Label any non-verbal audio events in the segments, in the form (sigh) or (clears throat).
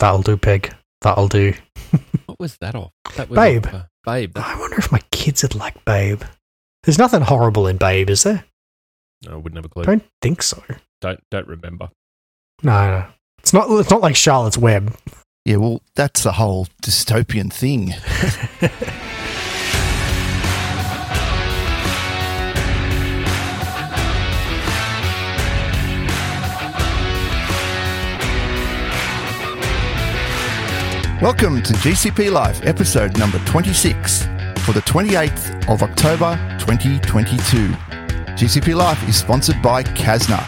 That'll do, pig. That'll do. What was that off? That was Babe. off, uh, Babe. That, I wonder if my kids would like Babe. There's nothing horrible in Babe, is there? I wouldn't have a clue. I don't think so. Don't don't remember. No, no. It's not. It's not like Charlotte's Web. Yeah, well, that's the whole dystopian thing. (laughs) Welcome to GCP Life, episode number 26 for the 28th of October 2022. GCP Life is sponsored by Kasna.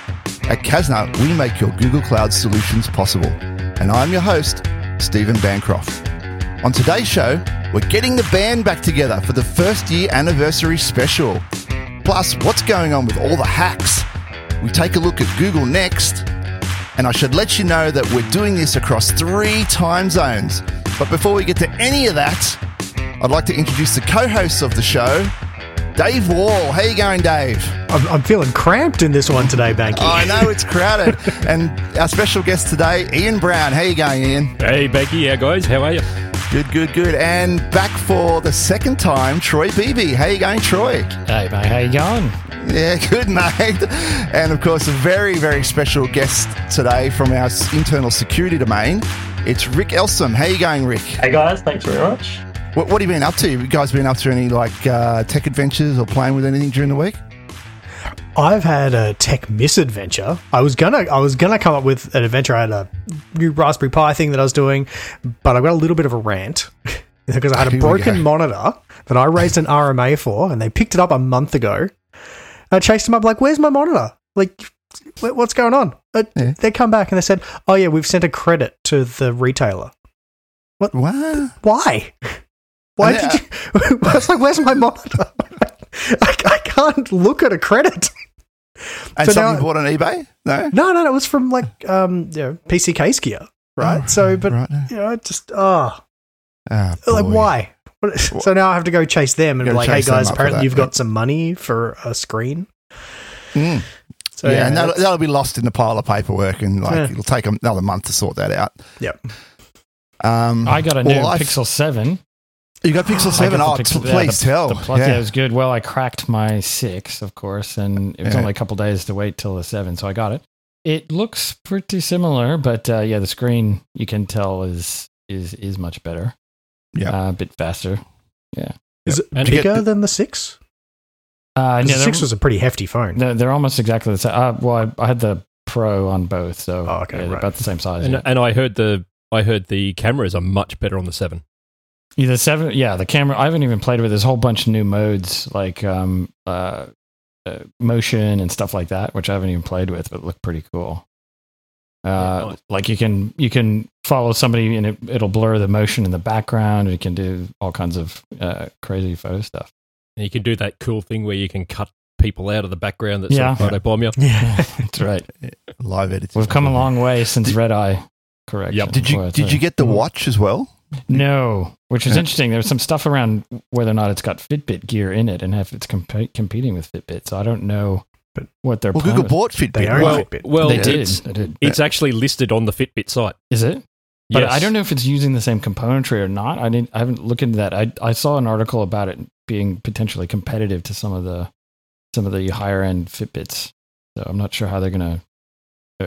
At Kasna, we make your Google Cloud solutions possible. And I'm your host, Stephen Bancroft. On today's show, we're getting the band back together for the first year anniversary special. Plus, what's going on with all the hacks? We take a look at Google Next, and I should let you know that we're doing this across three time zones. But before we get to any of that, I'd like to introduce the co-hosts of the show, Dave Wall. How you going, Dave? I'm, I'm feeling cramped in this one today, Banky. Oh, I know it's crowded. (laughs) and our special guest today, Ian Brown. How you going, Ian? Hey, Banky. Yeah, guys. How are you? Good, good, good. And back for the second time, Troy Bebee. How you going, Troy? Hey, mate, how you going? Yeah, (laughs) good, mate. And of course, a very, very special guest today from our internal security domain. It's Rick Elsum. How you going, Rick? Hey guys, thanks very much. What, what have you been up to? You guys been up to any like uh, tech adventures or playing with anything during the week? I've had a tech misadventure. I was gonna, I was gonna come up with an adventure. I had a new Raspberry Pi thing that I was doing, but I got a little bit of a rant (laughs) because I had a broken monitor that I raised an RMA for, and they picked it up a month ago. I chased them up, like, "Where's my monitor? Like, what's going on?" Uh, Yeah. They come back and they said, "Oh yeah, we've sent a credit to the retailer." What? Why why? Why And, did you? (laughs) I was like, "Where's my monitor?" (laughs) I, I can't look at a credit. (laughs) And So something now- bought on eBay? No. No, no, no. It was from like um, you know, PC case gear, right? Oh, so, but right. you know, it just oh, Ah, like why? What- So now I have to go chase them and be like, hey guys, apparently that, you've yeah. got some money for a screen. Mm. So yeah, and that'll, that'll be lost in the pile of paperwork, and like Yeah. it'll take another month to sort that out. Yep. Um, I got a new Pixel 7. You got Pixel Seven? got Oh, the t- Pixel- yeah, please the- tell. The plus, yeah. yeah. it was good. Well, I cracked my 6, of course, and it was Yeah. only a couple days to wait till the 7, so I got it. It looks pretty similar, but uh, yeah, the screen you can tell is is is much better. Yeah. Uh, a bit faster. Yeah. Is it And bigger the- than the six? Uh, 'Cause yeah, the six was a pretty hefty phone. they're, they're almost exactly the same. Uh, well, I, I had the Pro on both, so Oh, okay, yeah, they're right. about the same size. And, yeah. and I heard the I heard the cameras are much better on the seven. Either seven, yeah. The camera. I haven't even played with. it. There's a whole bunch of new modes like um, uh, uh, motion and stuff like that, which I haven't even played with, but look pretty cool. Uh, Yeah. Like you can you can follow somebody and it, it'll blur the motion in the background. And you can do all kinds of uh, crazy photo stuff. And you can do that cool thing where you can cut people out of the background that Yeah. sort of photobomb you. Yeah. (laughs) (laughs) That's right. Live editing. We've come a long way since Red Eye. Correct. Yep. Did you did you get the watch as well? No, which is interesting. There's some stuff around whether or not it's got Fitbit gear in it and if it's comp- competing with Fitbit. So I don't know But- what they're Well. Google bought Fitbit. They own? Well, Fitbit. well, they did. it's They did. it's actually listed on the Fitbit site. Is it? But Yes. I don't know if it's using the same componentry or not. I didn't. I haven't looked into that. I I saw an article about it being potentially competitive to some of the some of the higher end Fitbits. So I'm not sure how they're gonna,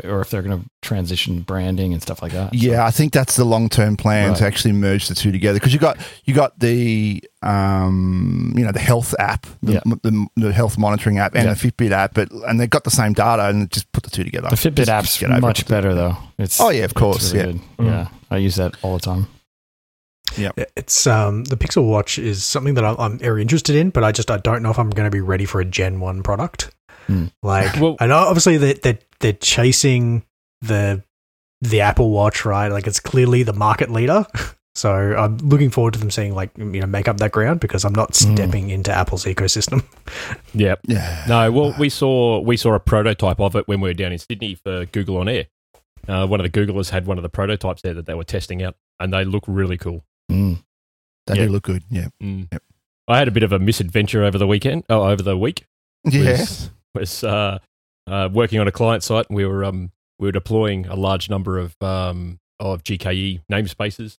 or if they're gonna transition branding and stuff like that. So- Yeah, I think that's the long term plan Right. to actually merge the two together because you got you got the um, you know the health app, the, Yeah. the, the health monitoring app, and Yeah. the Fitbit app, but and they've got the same data and just put the two together. The Fitbit Just- app's just much it. better though. It's Oh, yeah, of course, really yeah. good. Mm. yeah. I use that all the time. Yeah, it's um the Pixel Watch is something that I'm, I'm very interested in, but I just I don't know if I'm going to be ready for a Gen One product. Hmm. Like, Well- I know obviously that they're, they're chasing the the Apple Watch, right? Like, it's clearly the market leader. (laughs) So I'm looking forward to them seeing like you know make up that ground because I'm not Hmm. stepping into Apple's ecosystem. (laughs) Yeah. Yeah, No, well, we saw we saw a prototype of it when we were down in Sydney for Google on Air. Uh, one of the Googlers had one of the prototypes there that they were testing out, and they look really cool. Mm. they Yeah. do look good. Yeah, Mm. Yep. I had a bit of a misadventure over the weekend. Oh, over the week. yeah. (laughs) was, was uh, uh, working on a client site. And we were um, we were deploying a large number of um, of GKE namespaces,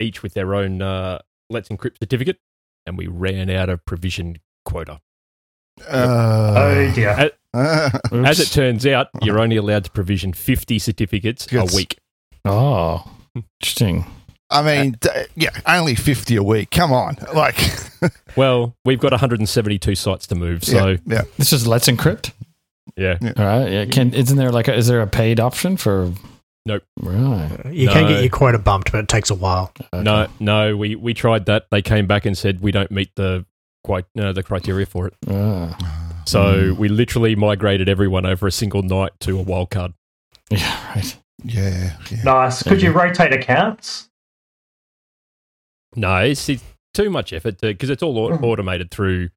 each with their own uh, Let's Encrypt certificate, and we ran out of provision quota. Uh, oh dear. (laughs) As Oops. it turns out, you're only allowed to provision 50 certificates Yes. a week. Oh, interesting. I uh, mean, d- yeah, only 50 a week. Come on. (laughs) Like, Well, we've got 172 sites to move, so yeah, yeah. This is Let's Encrypt. yeah. All right. Yeah. Can isn't there like a, is there a paid option for? Nope. Right. You can get your quota bumped, but it takes a while. Okay. No, no, we, we tried that. They came back and said we don't meet the quite no, the criteria for it. Ah. So hmm. we literally migrated everyone over a single night to a wildcard. yeah. Right. Yeah, yeah. Nice. Could you rotate accounts? No, it's, it's too much effort because it's all Mhm. automated through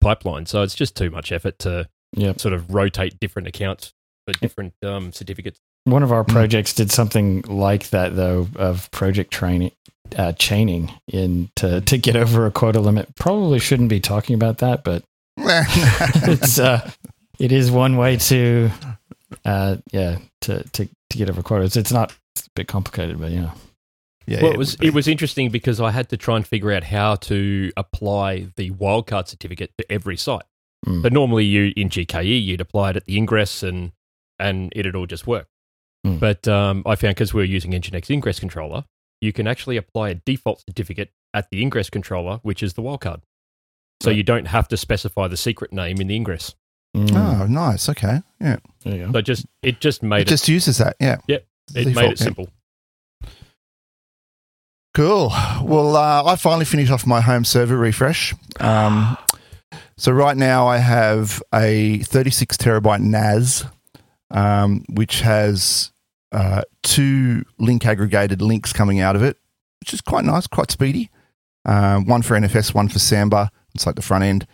pipeline. So it's just too much effort to Yep. sort of rotate different accounts for different um, certificates. One of our Mm. projects did something like that though of project training uh, chaining in to to get over a quota limit. Probably shouldn't be talking about that, but (laughs) it's uh it is one way to uh yeah to to to get over quotas. It's not it's a bit complicated, but yeah. Yeah, well, yeah, it was would be. it was interesting because I had to try and figure out how to apply the wildcard certificate to every site. Mm. But normally, you in GKE you'd apply it at the ingress and and it'd all just work. Mm. But um, I found because we were using Nginx ingress controller, you can actually apply a default certificate at the ingress controller, which is the wildcard. So Right. you don't have to specify the secret name in the ingress. Mm. Oh, nice. Okay. Yeah. There. So just it just made It just uses that. Yeah. Yep. It's it, it default, made it yeah. Cool. Well, uh, I finally finished off my home server refresh. Um, so right now I have a 36 terabyte NAS, um, which has uh, two link aggregated links coming out of it, which is quite nice, quite speedy. Um, one for NFS, one for Samba. It's like the front end.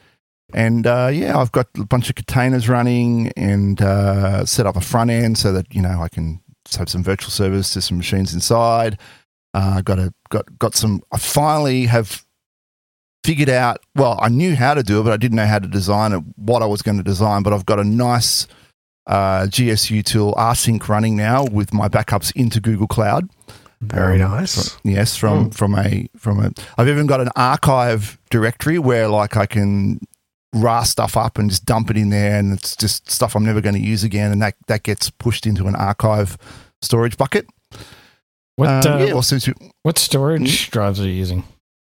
And uh, yeah, I've got a bunch of containers running and uh, set up a front end so that you know I can have some virtual servers to some machines inside. Uh, got a got got some. I finally have figured out. Well, I knew how to do it, but I didn't know how to design it. What I was going to design, but I've got a nice uh, gsutil rsync running now with my backups into Google Cloud. Very Um, nice. fr- yes, from from a from a. I've even got an archive directory where like I can RAR stuff up and just dump it in there, and it's just stuff I'm never going to use again, and that that gets pushed into an archive storage bucket. What Um, uh, yeah, well, since you, what storage drives are you using?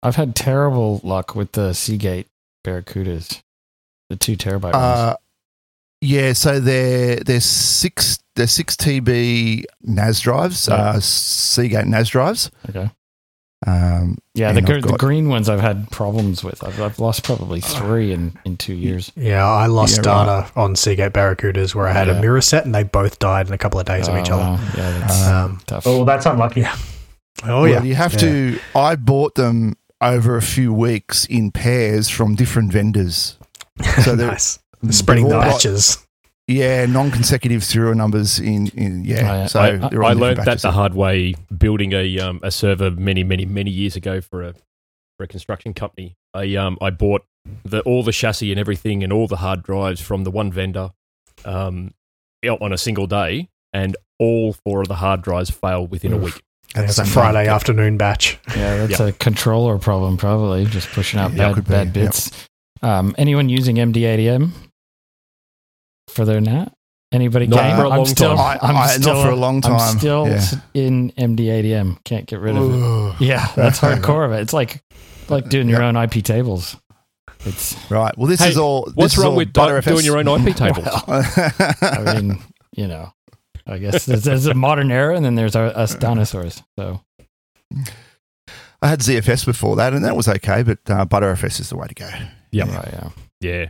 I've had terrible luck with the Seagate Barracudas, the two terabyte ones. Uh, yeah, so they're they're six they're six TB NAS drives, Yeah. uh, Seagate NAS drives. Okay. Um, Yeah, the, gr- I've the green ones I've had problems with. I've, I've lost probably three in, in two years. Yeah, I lost Yeah, data on Seagate Barracudas where I had Yeah. a mirror set and they both died in a couple of days of each Oh, other. wow. Yeah, that's Um, tough. Oh, that's unlucky. oh, well, yeah. you have Yeah. to. I bought them over a few weeks in pairs from different vendors. (laughs) So they're nice. Spreading the all got- batches. Yeah non-consecutive serial numbers in in yeah. Oh, yeah. So I, they're I learned that the hard way building a um, a server many many many years ago for a for a construction company. I um I bought the all the chassis and everything and all the hard drives from the one vendor um on a single day, and all four of the hard drives failed within a week. And it's a Friday thing. afternoon batch. yeah, that's a controller problem, probably just pushing out Yeah, bad could be, bad yep. bits. Um, anyone using mdadm for their NAT? Anybody? Not game? for a I'm long still, time. I- I'm I- not still, for a long time. I'm still Yeah. in mdadm. Can't get rid of it. Yeah, (laughs) that's hardcore of it. It's like like doing your own IP tables. It's Right. Well, this Hey, is all. this What's is wrong all with do- ButterFS. doing your own IP (laughs) tables? (laughs) I mean, you know, I guess there's, there's a modern era, and then there's our, us dinosaurs. So I had ZFS before that, and that was okay, but uh, ButterFS is the way to go. Yep. right, yeah. Yeah,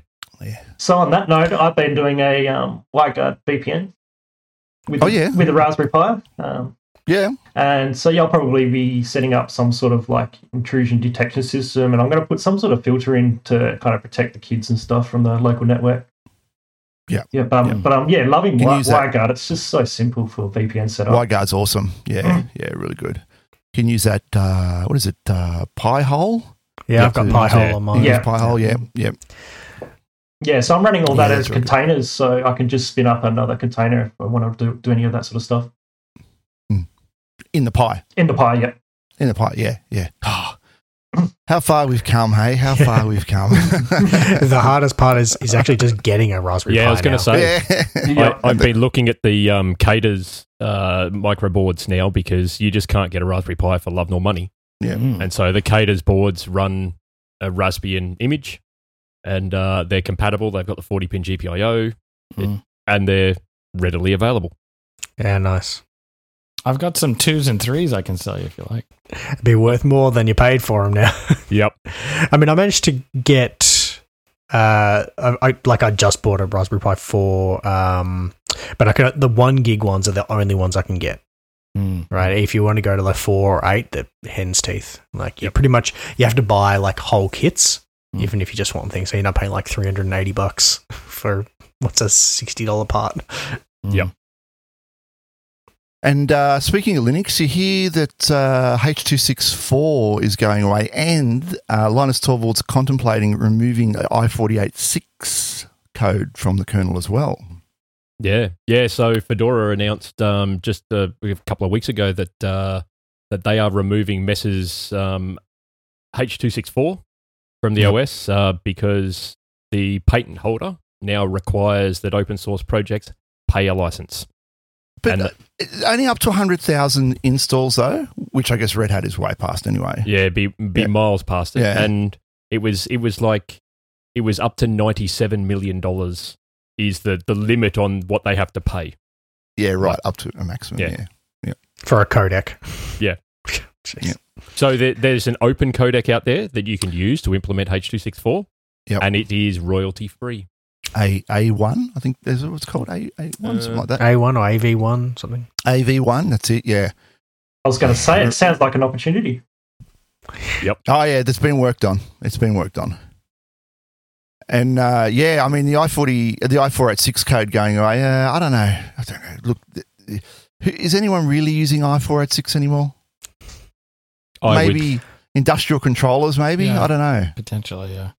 So on that note, I've been doing a um, WireGuard VPN with, Oh, yeah. with a Raspberry Pi. Um, Yeah. and so yeah, I'll probably be setting up some sort of like intrusion detection system, and I'm going to put some sort of filter in to kind of protect the kids and stuff from the local network. Yeah. Yeah, but, um, Yeah. but um, yeah, loving Can Wi- use that. WireGuard. It's just so simple for VPN setup. WireGuard's awesome. Yeah. Mm. Yeah. Really good. You can use that. Uh, what is it? Uh, Pi-hole. Yeah, I've got to- Pi-hole on mine. Yeah. Pi-hole. Yeah. Yeah. Yeah, so I'm running all that Yeah, as that's really good. containers, so I can just spin up another container if I want to do, do any of that sort of stuff. in the pie. In the pie, yeah. In the pie, yeah, yeah. Oh, (clears throat) how far we've come, hey? How far we've come. (laughs) the hardest part is, is actually just getting a Raspberry Yeah, Pi I was going to say. yeah. (laughs) Yeah. I, I've been looking at the um, Caters uh, microboards now because you just can't get a Raspberry Pi for love nor money. Yeah. Mm. And so the Caters boards run a Raspbian image and uh, they're compatible. They've got the 40 pin GPIO Mm. and they're readily available. Yeah, nice. I've got some twos and threes I can sell you if you like. It'd be worth more than you paid for them now. (laughs) Yep. I mean, I managed to get, uh, I, I like I just bought a Raspberry Pi 4, um, but I could, the one gig ones are the only ones I can get. Mm. Right, if you want to go to like four or eight, the hen's teeth. Like you pretty much you have to buy like whole kits, Mm. even if you just want things. So you're not paying like three hundred and eighty bucks (laughs) for what's a sixty dollar part. Mm. Yep. And uh, speaking of Linux, you hear that uh, H.264 is going away, and uh, Linus Torvalds contemplating removing i486 code from the kernel as well. Yeah, yeah. So Fedora announced um, just a, a couple of weeks ago that uh, that they are removing Mesa's um, H.264 from the Yep. OS uh, because the patent holder now requires that open source projects pay a license. But And- uh, only up to 100,000 installs, though, which I guess Red Hat is way past anyway. Yeah, be be Yeah. miles past it, Yeah. and it was it was like it was up to ninety seven million dollars is the the limit on what they have to pay. Yeah, right, up to a maximum. Yeah. Yeah. for a codec. Yeah. Jeez. Yeah. So there, there's an open codec out there that you can use to implement H.264, Yep. and it is royalty free. A A1, I think that's what it's called. A A1, Uh, something like that. A one or AV one something. AV1, that's it. Yeah. I was going to say, it sounds like an opportunity. Yep. Oh yeah, that's been worked on. It's been worked on. And uh, yeah, I mean the i forty, the i four eight six code going away. Uh, I don't know. I don't know. Look, is anyone really using i four eight six anymore? I would, maybe industrial controllers. Maybe Yeah. I don't know. Potentially, yeah.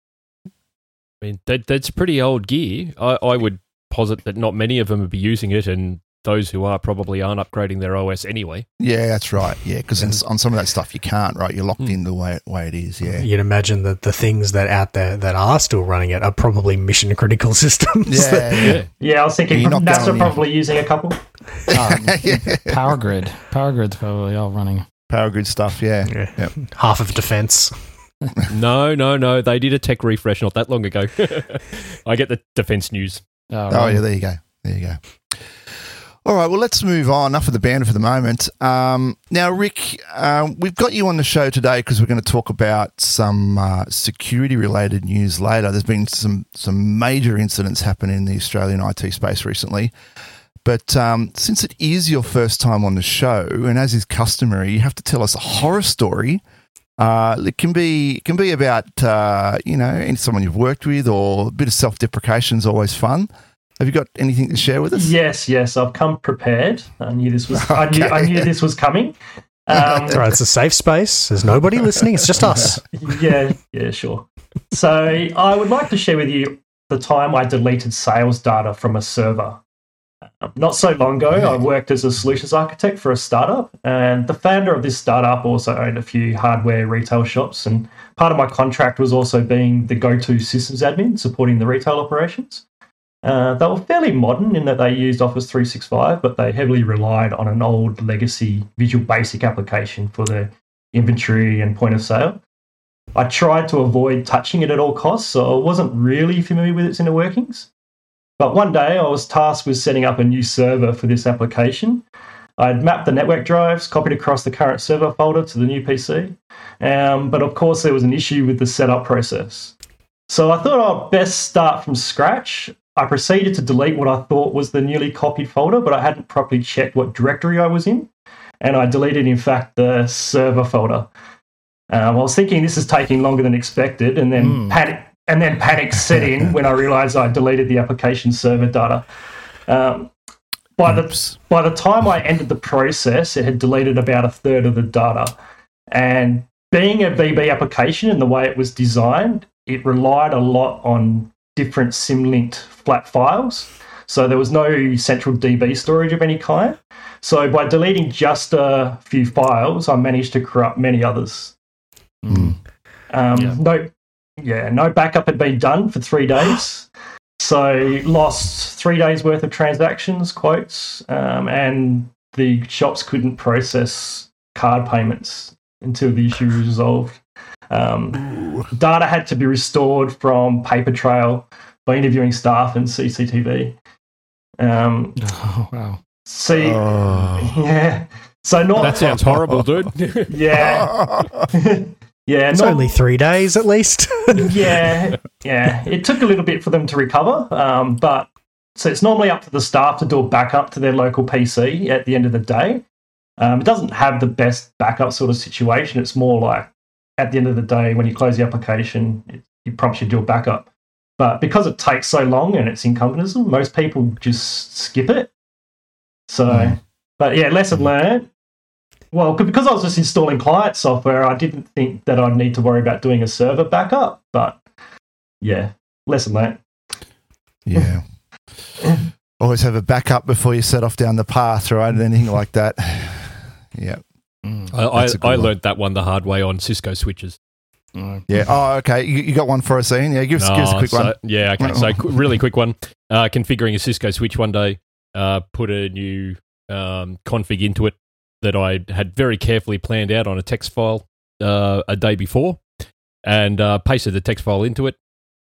I mean, that, that's pretty old gear. I, I would posit that not many of them would be using it, and those who are probably aren't upgrading their OS anyway. Yeah, that's right. Yeah, because on some of that stuff you can't. Right, you're locked Hmm. in the way way it is. Yeah. You'd imagine that the things that out there that are still running it are probably mission critical (laughs) systems. Yeah, yeah. Yeah, I was thinking You're NASA probably using a couple. Um, (laughs) yeah. Power grid. Power grid's probably all running. Power grid stuff. Yeah. Yeah. Yep. Half of defense. (laughs) no, no, no. They did a tech refresh not that long ago. (laughs) I get the defense news. Oh, Oh yeah, there you go. There you go. All right, well, let's move on. Enough of the banner for the moment. Um, now, Rick, um, we've got you on the show today because we're going to talk about some uh, security-related news later. There's been some some major incidents happening in the Australian IT space recently. But um, since it is your first time on the show, and as is customary, you have to tell us a horror story. Uh, it can be it can be about uh, you know someone you've worked with, or a bit of self-deprecation is always fun. Have you got anything to share with us? Yes, yes, I've come prepared. I knew this was. I knew. I knew this was coming. (laughs) Um, right. It's a safe space. There's nobody listening. It's just us. (laughs) yeah, yeah, sure. So I would like to share with you the time I deleted sales data from a server. Um, Not so long ago, I worked as a solutions architect for a startup, and the founder of this startup also owned a few hardware retail shops. And part of my contract was also being the go to systems admin supporting the retail operations. Uh, they were fairly modern in that they used Office 365, but they heavily relied on an old legacy Visual Basic application for their inventory and point of sale. I tried to avoid touching it at all costs, so I wasn't really familiar with its inner workings. But one day I was tasked with setting up a new server for this application. I'd mapped the network drives, copied across the current server folder to the new PC, um, but of course there was an issue with the setup process. So I thought I'd best start from scratch. I proceeded to delete what I thought was the newly copied folder, but I hadn't properly checked what directory I was in. And I deleted, in fact, the server folder. Um, I was thinking this is taking longer than expected, and then Hmm. panic and then panic set in when I realised I deleted the application server data. Um, by the by the time I ended the process, it had deleted about a third of the data. And being a VB application and the way it was designed, it relied a lot on different symlinked flat files. So there was no central DB storage of any kind. So by deleting just a few files, I managed to corrupt many others. Mm. Um, Yeah. No, yeah, no backup had been done for three days. So lost three days worth of transactions, quotes, um, and the shops couldn't process card payments until the issue was resolved. Um, data had to be restored from paper trail by interviewing staff and CCTV. Um, Oh, wow. see, Oh. (laughs) yeah. So not That sounds horrible, dude. (laughs) yeah, (laughs) yeah. It's not, only three days at least. (laughs) yeah, yeah. It took a little bit for them to recover, um, but so it's normally up to the staff to do a backup to their local PC at the end of the day. Um, it doesn't have the best backup sort of situation. It's more like at the end of the day when you close the application, it, it prompts you to do a backup. But because it takes so long and it's incompetence, most people just skip it. So, Mm. but yeah, lesson learned. Well, because I was just installing client software, I didn't think that I'd need to worry about doing a server backup. But yeah, lesson learned. Yeah. (laughs) Always have a backup before you set off down the path, right? Anything like that. (laughs) Yeah. Mm. I, I, That's I learned that one the hard way on Cisco switches. Mm. Yeah. Oh, okay. You, you got one for us, Ian? Yeah. Give us, give us a quick so- one. Yeah, okay. So, really quick one. Uh, configuring a Cisco switch one day, uh, put a new um, config into it that I had very carefully planned out on a text file uh, a day before and uh, pasted the text file into it,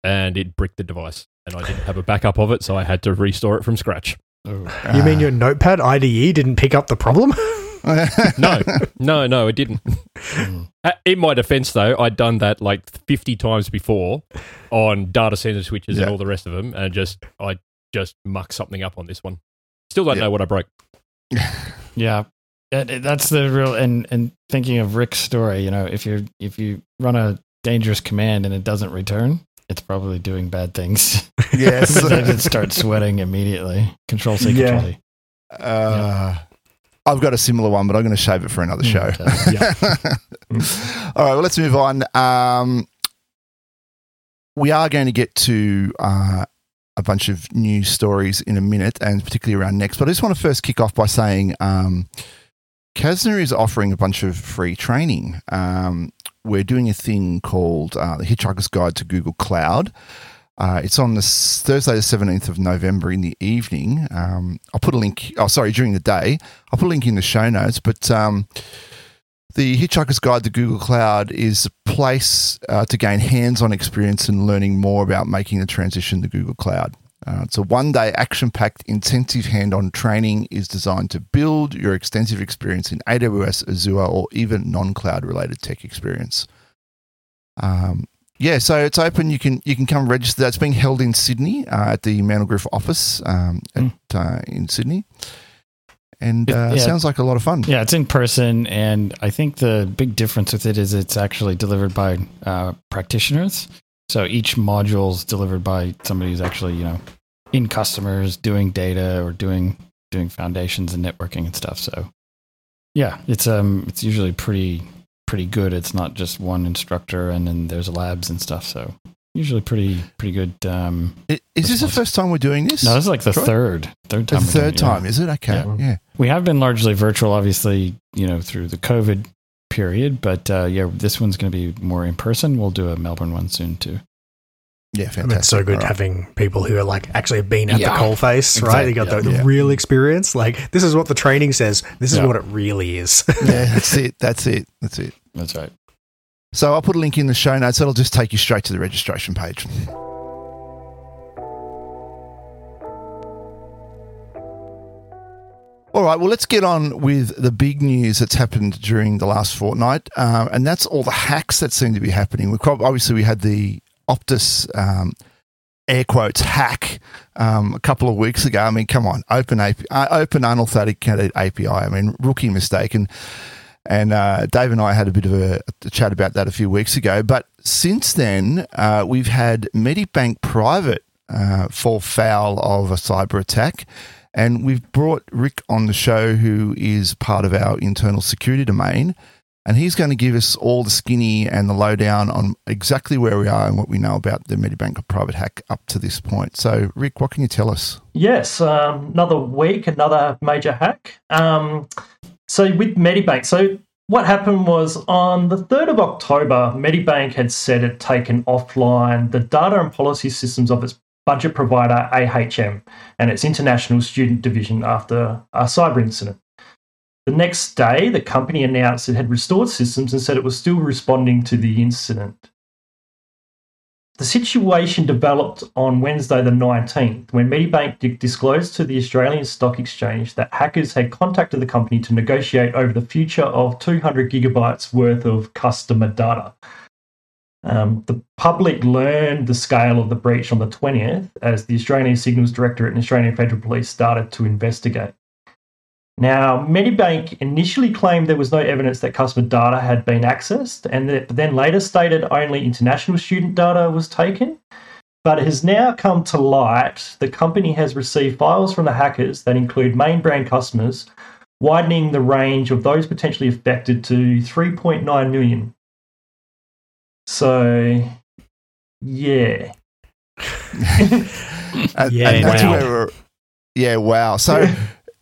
and it bricked the device. And I didn't have a backup of it, so I had to restore it from scratch. Oh. you mean your Notepad IDE didn't pick up the problem? (laughs) (laughs) No, no, no, it didn't. Mm. Uh, In my defense, though, I'd done that like 50 times before on data center switches Yeah. and all the rest of them, and just I just mucked something up on this one. Still don't Yeah. know what I broke. (laughs) Yeah, That- that's the real. And and thinking of Rick's story, you know, if you if you run a dangerous command and it doesn't return, it's probably doing bad things. (laughs) yes. (laughs) it starts sweating immediately. Control C, Yeah. Control. Uh, I've got a similar one, but I'm going to save it for another show. Okay. (laughs) All right, well, let's move on. Um, we are going to get to uh, a bunch of news stories in a minute, and particularly around next. But I just want to first kick off by saying um, Kasna is offering a bunch of free training. Um, we're doing a thing called uh, the Hitchhiker's Guide to Google Cloud. Uh, it's on this Thursday, the 17th of November in the evening. Um, I'll put a link, oh, sorry, during the day. I'll put a link in the show notes. But um, the Hitchhiker's Guide to Google Cloud is a place uh, to gain hands on experience and learning more about making the transition to Google Cloud. Uh, it's a one day action packed intensive hand on training is designed to build your extensive experience in AWS, Azure, or even non cloud related tech experience. Um, yeah, so it's open. You can you can come register. It's being held in Sydney uh, at the Mantel Group office um, at, Mm. uh, in Sydney, and It- uh, yeah. sounds like a lot of fun. Yeah, it's in person, and I think the big difference with it is it's actually delivered by uh, practitioners. So each module is delivered by somebody who's actually, you know, in customers doing data or doing doing foundations and networking and stuff. So yeah, it's um it's usually pretty pretty good. It's not just one instructor and then there's labs and stuff. So usually pretty pretty good. Um, Is this the first time we're doing this? no, this is like the Troy? third third time. doing third it, yeah. time, is it? Okay, Yeah. yeah. We have been largely virtual, obviously, you know, through the COVID period, but uh, yeah, this one's going to be more in person. We'll do a Melbourne one soon too. Yeah, I fantastic. mean, it's so good All right. having people who are like actually been at Yeah. the coalface, right? You got Exactly, the yeah. real experience. Like this is what the training says. This is what it really is. (laughs) yeah, that's it. That's it. That's it. That's right. So I'll put a link in the show notes. That'll just take you straight to the registration page. All right, well, let's get on with the big news that's happened during the last fortnight, um, and that's all the hacks that seem to be happening. We obviously we had the Optus um, air quotes hack um, a couple of weeks ago. I mean, come on, open API, uh, open unauthenticated API. I mean, rookie mistake, and and uh, Dave and I had a bit of a, a chat about that a few weeks ago. But since then, uh, we've had Medibank Private uh, fall foul of a cyber attack. And we've brought Rick on the show, who is part of our internal security domain. and he's going to give us all the skinny and the lowdown on exactly where we are and what we know about the Medibank private hack up to this point. So, Rick, what can you tell us? Yes, um, another week, another major hack. Um, so with Medibank, so what happened was on the 3rd of October, Medibank had said it taken offline the data and policy systems of its budget provider AHM and its international student division after a cyber incident. The next day, the company announced it had restored systems and said it was still responding to the incident. The situation developed on Wednesday, the 19th, when Medibank disclosed to the Australian Stock Exchange that hackers had contacted the company to negotiate over the future of 200 gigabytes worth of customer data. Um, the public learned the scale of the breach on the 20th as the Australian Signals Directorate and Australian Federal Police started to investigate. Now, Medibank initially claimed there was no evidence that customer data had been accessed, and then later stated only international student data was taken. But it has now come to light the company has received files from the hackers that include main brand customers, widening the range of those potentially affected to 3.9 million. So, yeah. and, Yeah, and that's wow. where we're, yeah, wow. So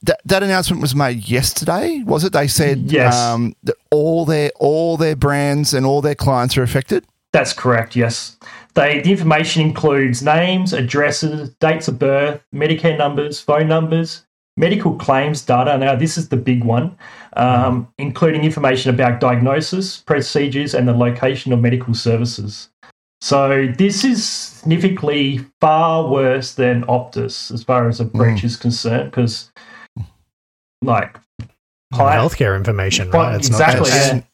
that, that announcement was made yesterday, was it? They said Yes. um, that all their all their brands and all their clients are affected. That's correct, yes. They, the information includes names, addresses, dates of birth, Medicare numbers, phone numbers, medical claims data. Now, this is the big one, um, including information about diagnosis, procedures, and the location of medical services. So, this is significantly far worse than Optus as far as a breach is concerned, because, like, high- healthcare information, Right, right? exactly, Not just.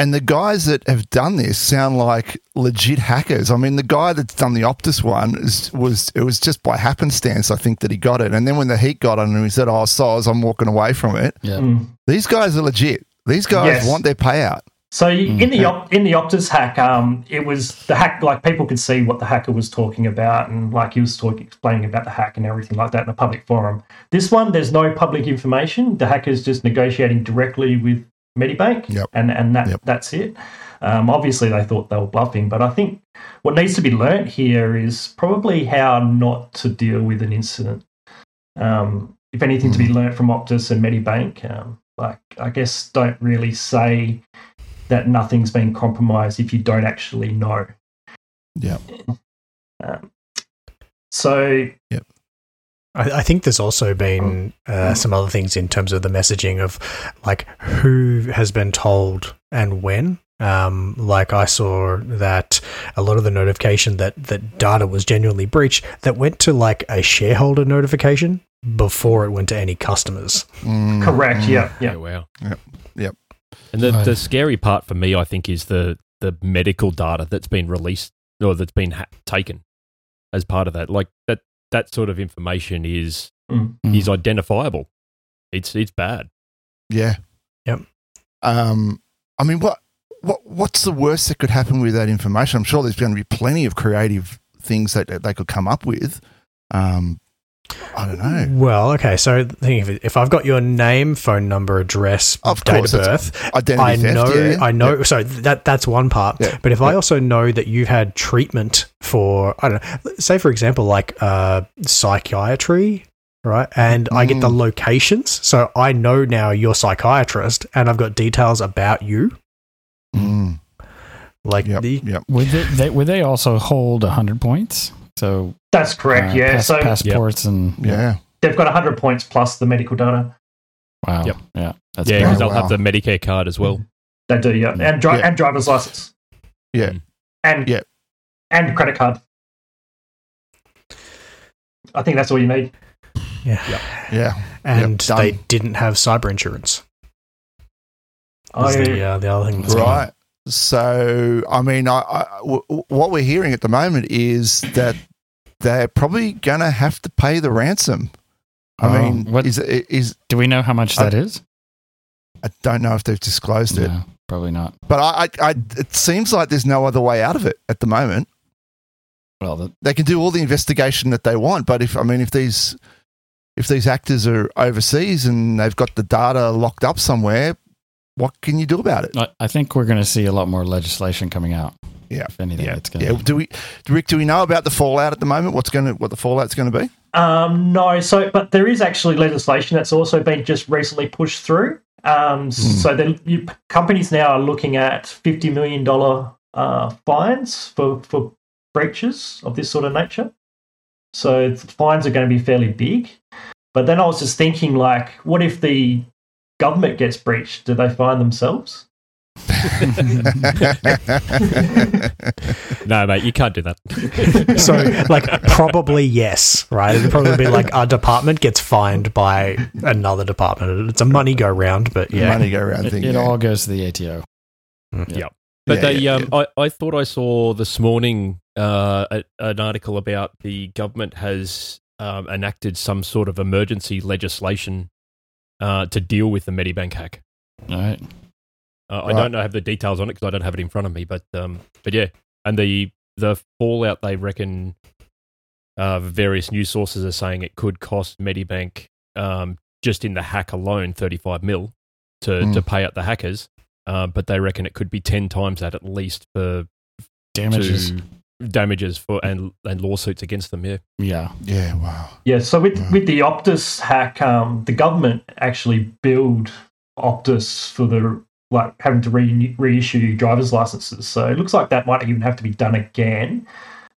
And the guys that have done this sound like legit hackers. I mean, the guy that's done the Optus one is, was it was just by happenstance, I think, that he got it. And then when the heat got on him, he said, "Oh, soz, I'm walking away from it." Yeah. Mm. These guys are legit. These guys Yes. want their payout. So in the op- in the Optus hack, um, it was the hack. Like people could see what the hacker was talking about, and like he was talking, explaining about the hack and everything like that in a public forum. This one, there's no public information. The hacker's just negotiating directly with Medibank, Yep. and and that Yep. that's it. Um, obviously, they thought they were bluffing, but I think what needs to be learnt here is probably how not to deal with an incident. Um, if anything to be learnt from Optus and Medibank, um, like I guess don't really say that nothing's been compromised if you don't actually know. Yeah. Um, so I, I think there's also been uh, some other things in terms of the messaging of like who has been told and when. Um, like I saw that a lot of the notification that that data was genuinely breached that went to like a shareholder notification before it went to any customers. Mm, correct, mm. yeah, yeah. Yeah, wow. Yep, yep. And the, Right. the scary part for me, I think, is the the medical data that's been released or that's been ha- taken as part of that. Like that that sort of information is Mm. Mm. is identifiable. It's it's bad. Yeah. Yep. Um, I mean, what what what's the worst that could happen with that information? I'm sure there's going to be plenty of creative things that, that they could come up with. Um, I don't know. Well, okay, so think if, if I've got your name, phone number, address, Of date course, of birth, Identity I theft. know, yeah, yeah. I know. Yep. So that that's one part. Yeah, But if I also know that you've had treatment for, I don't know, say for example, like uh, psychiatry, right? And I get the Mm. locations, so I know now you're psychiatrist, and I've got details about you. Mm, Like yep, the yep. Would they, they would they also hold hundred points? So That's correct, uh, yeah. pass- so passports and Yeah. they've got 100 points plus the medical data. wow, Yep. yeah, that's yeah, because Oh, they'll wow. have the Medicare card as well. They do, yeah. And, dri- Yeah. and driver's license. Yeah. And, Yeah. and credit card. I think that's all you need. yeah, Yeah. and done. they didn't have cyber insurance. Is I, the, uh, the other thing that's going on. Right. So, I mean, I, I, w- what we're hearing at the moment is that they're probably going to have to pay the ransom. I Oh, mean, what- is is Do we know how much I- that is? I don't know if they've disclosed it, No, probably not. but I, I, I, it seems like there's no other way out of it at the moment. Well, the, They can do all the investigation that they want, but if I mean, if these if these actors are overseas and they've got the data locked up somewhere, what can you do about it? I, I think we're going to see a lot more legislation coming out. Yeah. If anything, Yeah, it's going yeah. Do we, Rick? Do we know about the fallout at the moment? What's going to what the fallout's going to be? Um, no, so but there is actually legislation that's also been just recently pushed through. Um, So the you, companies now are looking at fifty million dollar uh, fines for for breaches of this sort of nature. So the fines are going to be fairly big. But then I was just thinking, like, what if the government gets breached? Do they fine themselves? (laughs) No, mate, you can't do that. (laughs) So, like, probably yes, right? It'd probably be like our department gets fined by another department. It's a money go round, but yeah. Money go around It, thing. it yeah. all goes to the ATO. Yep. But Yeah, they, yeah, um, I, I thought I saw this morning uh, a, an article about the government has um, enacted some sort of emergency legislation uh, to deal with the Medibank hack. All right. Uh, I Right. don't know have the details on it because I don't have it in front of me, but um, but yeah, and the the fallout they reckon uh, various news sources are saying it could cost Medibank um, just in the hack alone thirty five mil to Mm. to pay out the hackers, uh, but they reckon it could be ten times that at least for Damages. to damages for and and lawsuits against them. Yeah, Yeah. yeah. Wow. Yeah, so with, Wow. with the Optus hack, um, the government actually billed Optus for the like having to re- reissue driver's licenses. So it looks like that might even have to be done again.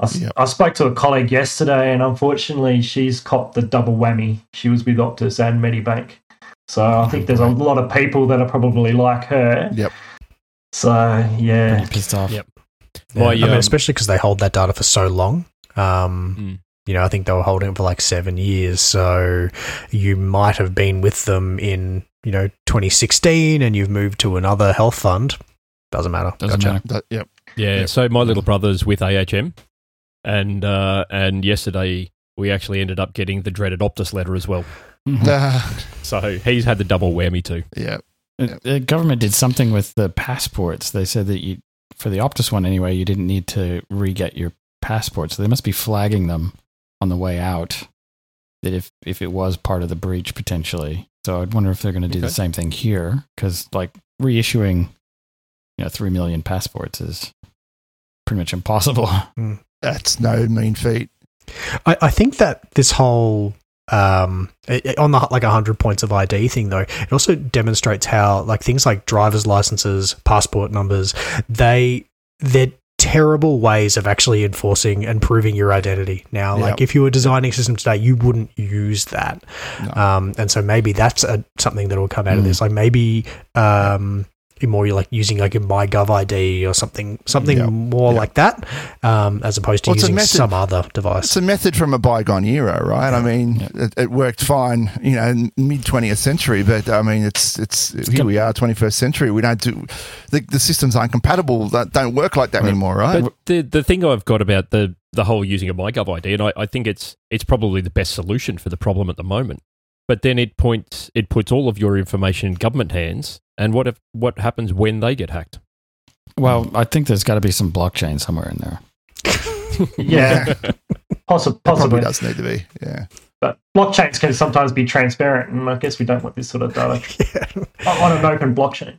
I, s- Yep. I spoke to a colleague yesterday, and unfortunately, she's copped the double whammy. She was with Optus and Medibank. So I think there's a lot of people that are probably like her. Yep. So yeah, Pretty pissed off. Yep. Yeah. My, I mean, especially because they hold that data for so long. Um, Mm. You know, I think they were holding it for like seven years. So you might have been with them in, you know, 2016 and you've moved to another health fund. Doesn't matter. Doesn't Gotcha. matter. That- yep. yeah. Yep. So my little brother's with AHM, and uh, and yesterday we actually ended up getting the dreaded Optus letter as well. Mhm. Uh, (laughs) (laughs) So he's had the double whammy too. yeah. Uh, The government did something with the passports. They said that you, for the Optus one anyway, you didn't need to re-get your passport. So they must be flagging them on the way out. That if if it was part of the breach potentially. So I'd wonder if they're going to do the same thing here because like reissuing, you know, three million passports is pretty much impossible. Mm, that's no mean feat. I, I think that this whole um on the like 100 points of id thing though it also demonstrates how like things like driver's licenses passport numbers they they're terrible ways of actually enforcing and proving your identity now like Yep. if you were designing a system today you wouldn't use that No. um and so maybe that's a, something that will come out of Mm. this like maybe um more you're like using like a MyGov ID or something, something Yep. more Yep. like that, um, as opposed to Well, it's using method. some other device. It's a method from a bygone era, right? I mean, Yeah. it, it worked fine, you know, mid twentieth century, but I mean, it's it's, here gonna- we are, twenty first century. We don't do the, the systems aren't compatible. That don't work like that Right. anymore, right? But the the thing I've got about the the whole using a MyGov ID, and I, I think it's it's probably the best solution for the problem at the moment. But then it points it puts all of your information in government hands, and what if what happens when they get hacked? Well, I think there's got to be some blockchain somewhere in there. (laughs) yeah, (laughs) possibly. It probably possibly. does need to be. Yeah. But blockchains can sometimes be transparent, and I guess we don't want this sort of data (laughs) yeah. on an open blockchain.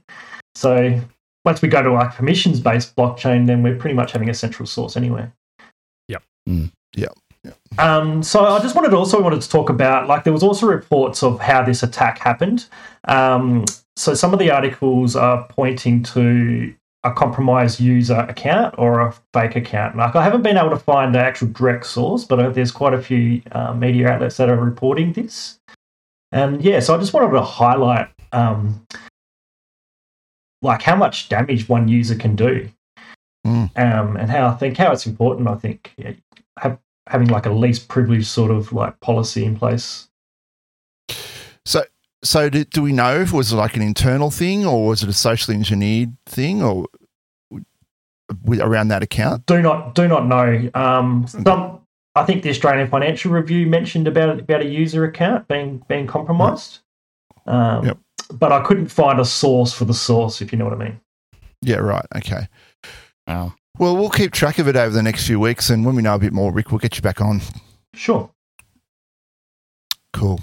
So once we go to our permissions based blockchain, then we're pretty much having a central source anyway. Yep. Mm. Yep. Um, so I just wanted also wanted to talk about like there was also reports of how this attack happened. Um, so some of the articles are pointing to a compromised user account or a fake account. Like I haven't been able to find the actual direct source, but uh, there's quite a few uh, media outlets that are reporting this. And yeah, so I just wanted to highlight um, like how much damage one user can do, Mm. um, and how I think how it's important. I think yeah, have, having like a least privilege sort of like policy in place. So so do, do we know if it was like an internal thing or was it a socially engineered thing or with, around that account? Do not do not know. Um, some I think the Australian Financial Review mentioned about about a user account being being compromised. Um, Yep. But I couldn't find a source for the source, if you know what I mean. Yeah, right. Okay. Wow. Well, we'll keep track of it over the next few weeks, and when we know a bit more, Rick, we'll get you back on. Sure. Cool.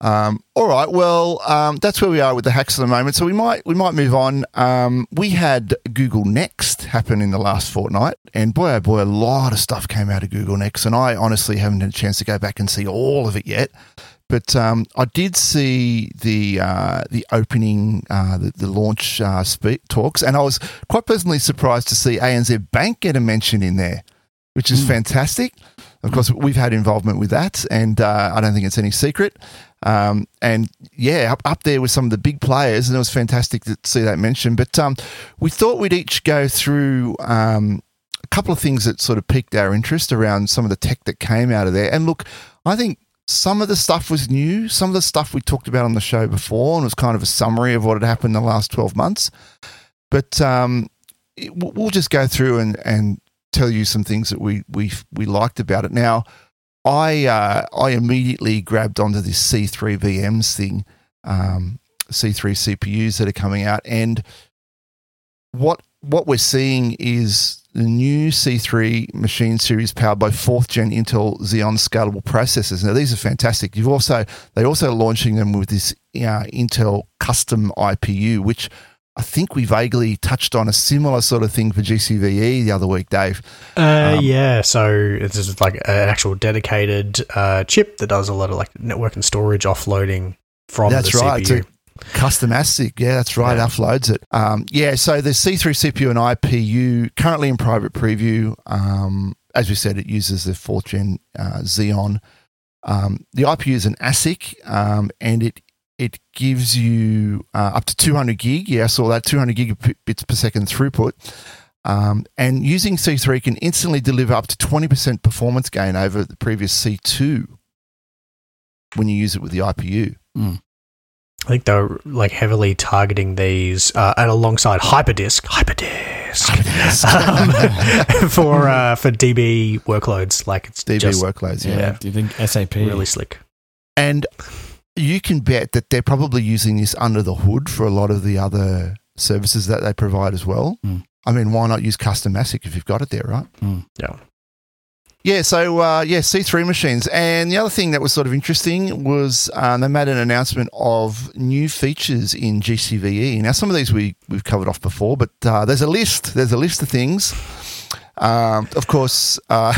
Um, all right, well, um, that's where we are with the hacks at the moment. So we might we might move on. Um, we had Google Next happen in the last fortnight, and boy oh boy, a lot of stuff came out of Google Next, and I honestly haven't had a chance to go back and see all of it yet. But um, I did see the uh, the opening, uh, the, the launch uh, speak, talks, and I was quite personally surprised to see ANZ Bank get a mention in there, which is Mm. fantastic. Of course, we've had involvement with that, and uh, I don't think it's any secret. Um, and yeah, up, up there with some of the big players, and it was fantastic to see that mentioned. But um, we thought we'd each go through um, a couple of things that sort of piqued our interest around some of the tech that came out of there. And look, I think some of the stuff was new, some of the stuff we talked about on the show before, and was kind of a summary of what had happened in the last 12 months. But um, it, we'll just go through and, and tell you some things that we, we, we liked about it. Now, I uh, I immediately grabbed onto this C3 VMs thing, um, C3 CPUs that are coming out, and what what we're seeing is the new C3 machine series powered by fourth gen Intel Xeon scalable processors. Now these are fantastic. You've also they're also launching them with this uh, Intel custom IPU, which I think we vaguely touched on a similar sort of thing for GCVE the other week, Dave. Uh, Um, yeah, so it's just like an actual dedicated uh, chip that does a lot of like network and storage offloading from That's the right. CPU. Custom ASIC, yeah, that's right. Yeah. Uploads it. Um, yeah, so the C3 CPU and IPU currently in private preview. Um, as we said, it uses the fourth gen uh, Xeon. Um, the IPU is an ASIC, um, and it it gives you uh, up to 200 gig. Yeah, I saw that 200 gigabits per second throughput. Um, and using C3 can instantly deliver up to 20% performance gain over the previous C2 when you use it with the IPU. I think they're like heavily targeting these uh, and alongside Hyperdisk, Hyperdisk, (laughs) um, (laughs) for uh, for DB workloads. Like it's DB just workloads, Yeah. yeah. Do you think SAP? really slick. And you can bet that they're probably using this under the hood for a lot of the other services that they provide as well. Mm. I mean, why not use custom ASIC if you've got it there, right? Yeah. Yeah, so uh, yeah, C3 machines. And the other thing that was sort of interesting was um, they made an announcement of new features in GCVE. Now, some of these we, we've covered off before, but uh, there's a list. There's a list of things. Um, of course, uh,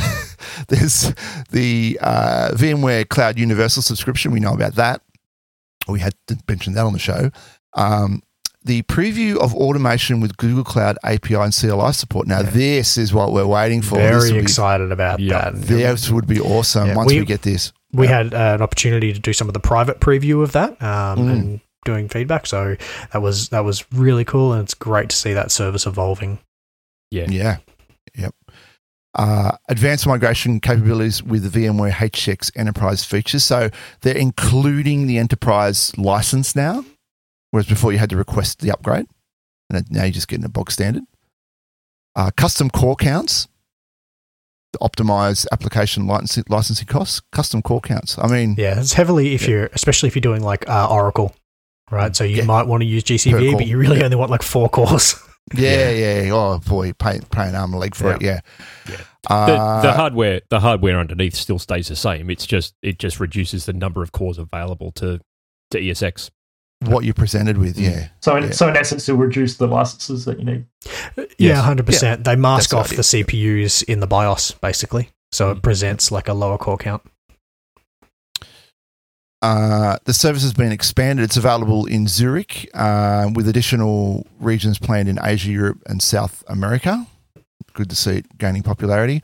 (laughs) there's the uh, VMware Cloud Universal subscription. We know about that. We had to mention that on the show. Um, the preview of automation with Google Cloud API and CLI support. Now, Yeah. this is what we're waiting for. This Very will be- excited about Yeah. that. this would be awesome Yeah, once we, we- get this. we Yeah. had uh, an opportunity to do some of the private preview of that um, Mm. and doing feedback. So that was that was really cool, and it's great to see that service evolving. Yeah. Yeah. Yep. Uh, advanced migration capabilities with the VMware HX enterprise features. So they're including the enterprise license now, whereas before you had to request the upgrade. And now you're just getting a bog standard. Uh, custom core counts to optimize application licensing, licensing costs. Custom core counts. I mean, Yeah, it's heavily if Yeah. you're, especially if you're doing like uh, Oracle, right? So you Yeah. might want to use Per GCV, but you really only want like four cores. (laughs) yeah, yeah. Oh boy, pay, pay an arm and leg for it. Yeah. Yeah. Uh, The, the hardware, the hardware underneath still stays the same. It's just it just reduces the number of cores available to to ESX. What you're presented with. Yeah. So in, Yeah. so in essence, it'll reduce the licenses that you need. Yeah, Yes. hundred percent. They mask That's off the CPUs in the BIOS basically, so it presents like a lower core count. Uh, the service has been expanded. It's available in Zurich uh, with additional regions planned in Asia, Europe, and South America. Good to see it gaining popularity.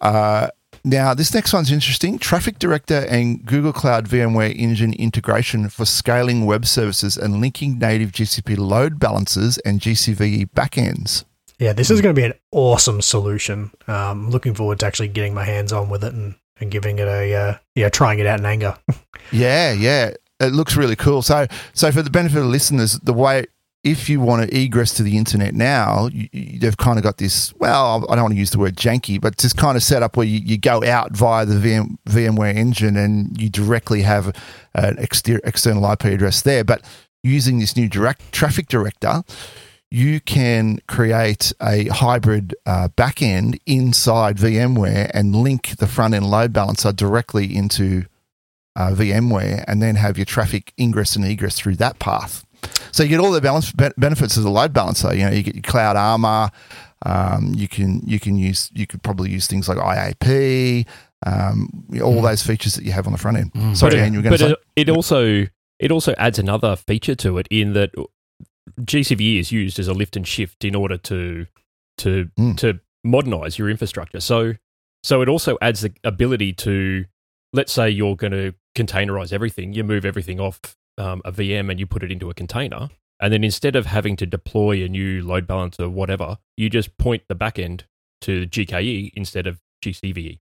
Uh, now, this next one's interesting. Traffic Director and Google Cloud VMware Engine integration for scaling web services and linking native GCP load balancers and GCVE backends. Yeah, this is going to be an awesome solution. Um, looking forward to actually getting my hands on with it and, and giving it a uh, yeah, trying it out in anger. (laughs) Yeah, yeah. It looks really cool. So, so for the benefit of listeners, the way if you want to egress to the internet now, you, you, they've kind of got this. Well, I don't want to use the word janky, but this kind of setup where you, you go out via the VM, VMware engine and you directly have an exter- external IP address there. But using this new direct traffic director, you can create a hybrid uh, backend inside VMware and link the front end load balancer directly into uh, VMware and then have your traffic ingress and egress through that path. So you get all the balance be- benefits of the load balancer. You know, you get your cloud armor. Um, you can you can use you could probably use things like IAP, um, all those features that you have on the front end. Mm. Sorry, but Dan, you were going but to say. it, it also it also adds another feature to it in that GCVE is used as a lift and shift in order to to Mm. to modernize your infrastructure. So so it also adds the ability to let's say you're going to containerize everything, you move everything off um, a VM and you put it into a container, and then instead of having to deploy a new load balancer or whatever, you just point the backend to GKE instead of GCVE.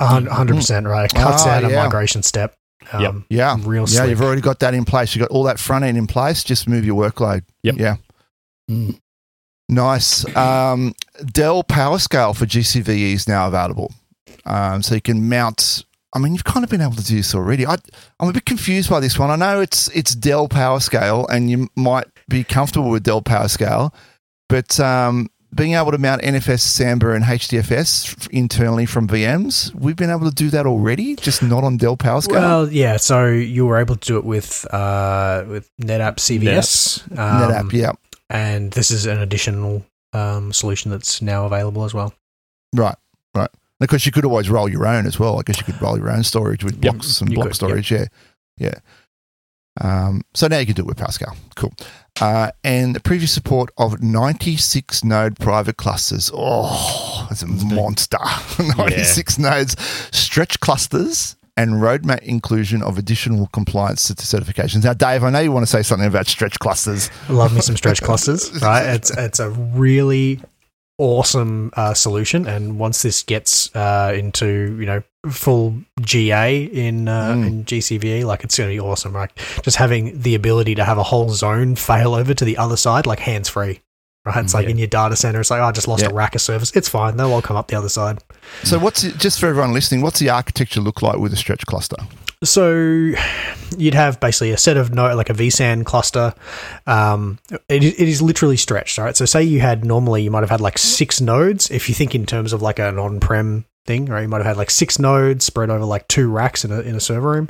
100% right. It cuts Ah, out a yeah. migration step. Um, Yep. Yeah, Real yeah, you've already got that in place. You've got all that front end in place. Just move your workload. Yep. Yeah. Mm. Nice. Um, Dell PowerScale for GCVE is now available. Um, so you can mount. I mean, you've kind of been able to do this already. I, I'm a bit confused by this one. I know it's it's Dell PowerScale, and you might be comfortable with Dell PowerScale, but um, being able to mount NFS, Samba, and HDFS f- internally from VMs, we've been able to do that already, just not on Dell PowerScale. Well, yeah. So you were able to do it with uh, with NetApp CVS. Um, NetApp, yeah, And this is an additional um, solution that's now available as well. right, right. And of course, you could always roll your own as well. I guess you could roll your own storage with Yep, blocks and block could, storage. Yeah, yeah. Um, so now you can do it with PowerScale. Cool. Uh, and the previous support of 96 node private clusters. Oh, that's a That's monster. (laughs) 96 nodes, stretch clusters, and roadmap inclusion of additional compliance certifications. Now, Dave, I know you want to say something about stretch clusters. Love me some stretch clusters, (laughs) right? It's it's a really awesome uh, solution, and once this gets uh, into you know full GA in uh, Mm. in GCVE, like it's going to be awesome, right? Just having the ability to have a whole zone fail over to the other side, like hands free. Right, it's Mm, like yeah. in your data center. It's like oh, I just lost Yeah. a rack of service. It's fine. They'll all come up the other side. So, what's it, just for everyone listening, what's the architecture look like with a stretch cluster? So you'd have basically a set of no like a vSAN cluster. Um, it, it is literally stretched. All right. So say you had normally you might have had like six nodes. If you think in terms of like an on-prem thing, right? You might have had like six nodes spread over like two racks in a in a server room.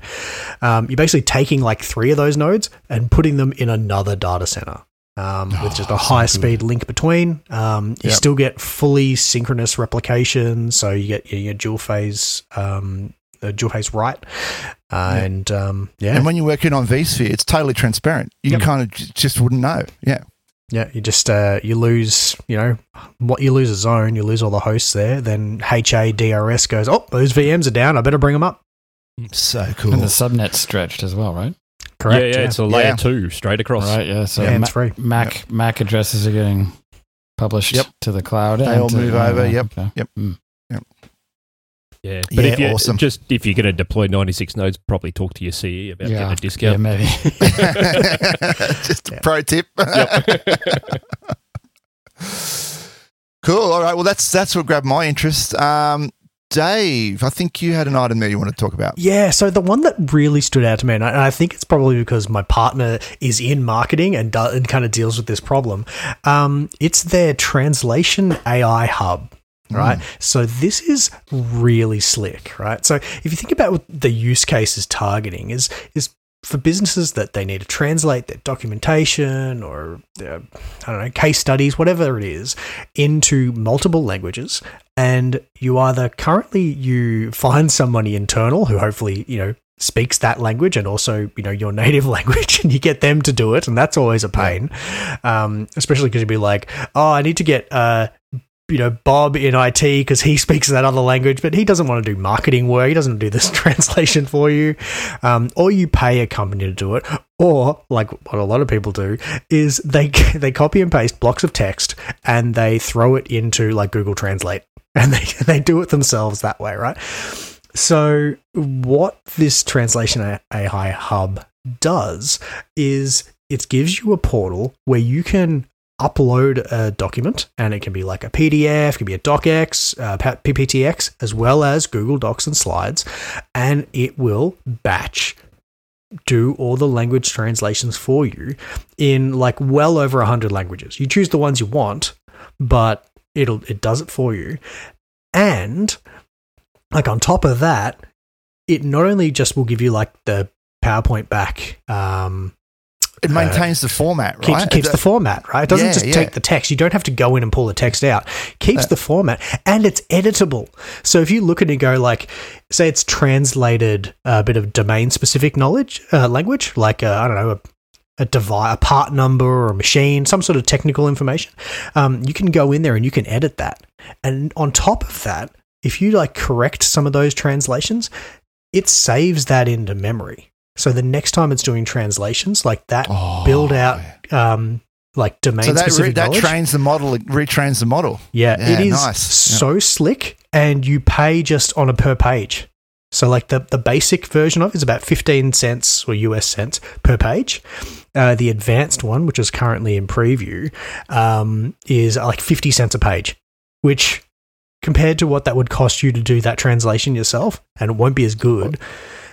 Um, you're basically taking like three of those nodes and putting them in another data center. Um, with just a Oh, so high speed link between, um, you Yep. still get fully synchronous replication. So you get your, your dual phase, um, uh, dual phase write, uh, and um, yeah, And when you're working on vSphere, it's totally transparent. You Yep. kind of j- just wouldn't know. Yeah. Yeah, you just uh, you lose, you know, what you lose a zone, you lose all the hosts there. Then HA DRS goes, oh, those VMs are down. I better bring them up. So cool. And the subnet stretched as well, right? Correct. yeah, yeah, it's a layer Yeah. two straight across. Right. Yeah. So hands Ma- free. Mac Mac addresses are getting published Yep. to the cloud. They and all to- move over, yep, okay. yep. Mm. Yeah, but Yeah, if you awesome. just if you're going to deploy 96 nodes, probably talk to your CE about Yeah. getting a Yeah, discount. maybe. (laughs) (laughs) just a pro tip. (laughs) cool. All right. Well, that's that's what grabbed my interest. Um, Dave, I think you had an item there you want to talk about. Yeah, so the one that really stood out to me, and I, and I think it's probably because my partner is in marketing and, do, and kind of deals with this problem, um, it's their translation AI hub. Right. So this is really slick, right? So if you think about what the use case is targeting is is for businesses that they need to translate their documentation or their, I don't know, case studies, whatever it is, into multiple languages. And you either currently you find somebody internal who hopefully, you know, speaks that language and also, you know, your (laughs) native language and you get them to do it. And that's always a pain. Um, especially because you'd be like, oh, I need to get, uh, you know, Bob in IT because he (laughs) speaks that other language, but he doesn't want to do marketing work. He doesn't do this (laughs) translation for you. Um, or you pay a company to do it. Or, like what a lot of people do, is they (laughs) they copy and paste blocks of text and they throw it into like Google Translate, and they they do it themselves that way, right? So, what this translation AI hub does is it gives you a portal where you can upload a document and it can be like a PDF, it can be a docx, uh, PPTX, as well as Google Docs and slides, and it will batch do all the language translations for you in like well over 100 languages. You choose the ones you want, but it'll it does it for you. And like on top of that, it not only just will give you like the PowerPoint back, um, It maintains the format, keeps, right? keeps the format, right? It doesn't Yeah, just yeah. take the text. You don't have to go in and pull the text out. Keeps Uh, the format and it's editable. So if you look at it and go like, say it's translated a bit of domain specific knowledge, uh, language, like, uh, I don't know, a, a device, a part number or a machine, some sort of technical information, um, you can go in there and you can edit that. And on top of that, if you like correct some of those translations, it saves that into memory. So the next time it's doing translations like that, Oh, build out um, like domain So that, re- that knowledge. trains the model, it retrains the model. yeah, Yeah, it is nice. Yeah. so slick, and you pay just on a per page. So like the the basic version of it is about fifteen cents or US cents per page. Uh, the advanced one, which is currently in preview, um, is like fifty cents a page, which compared to what that would cost you to do that translation yourself, and it won't be as good.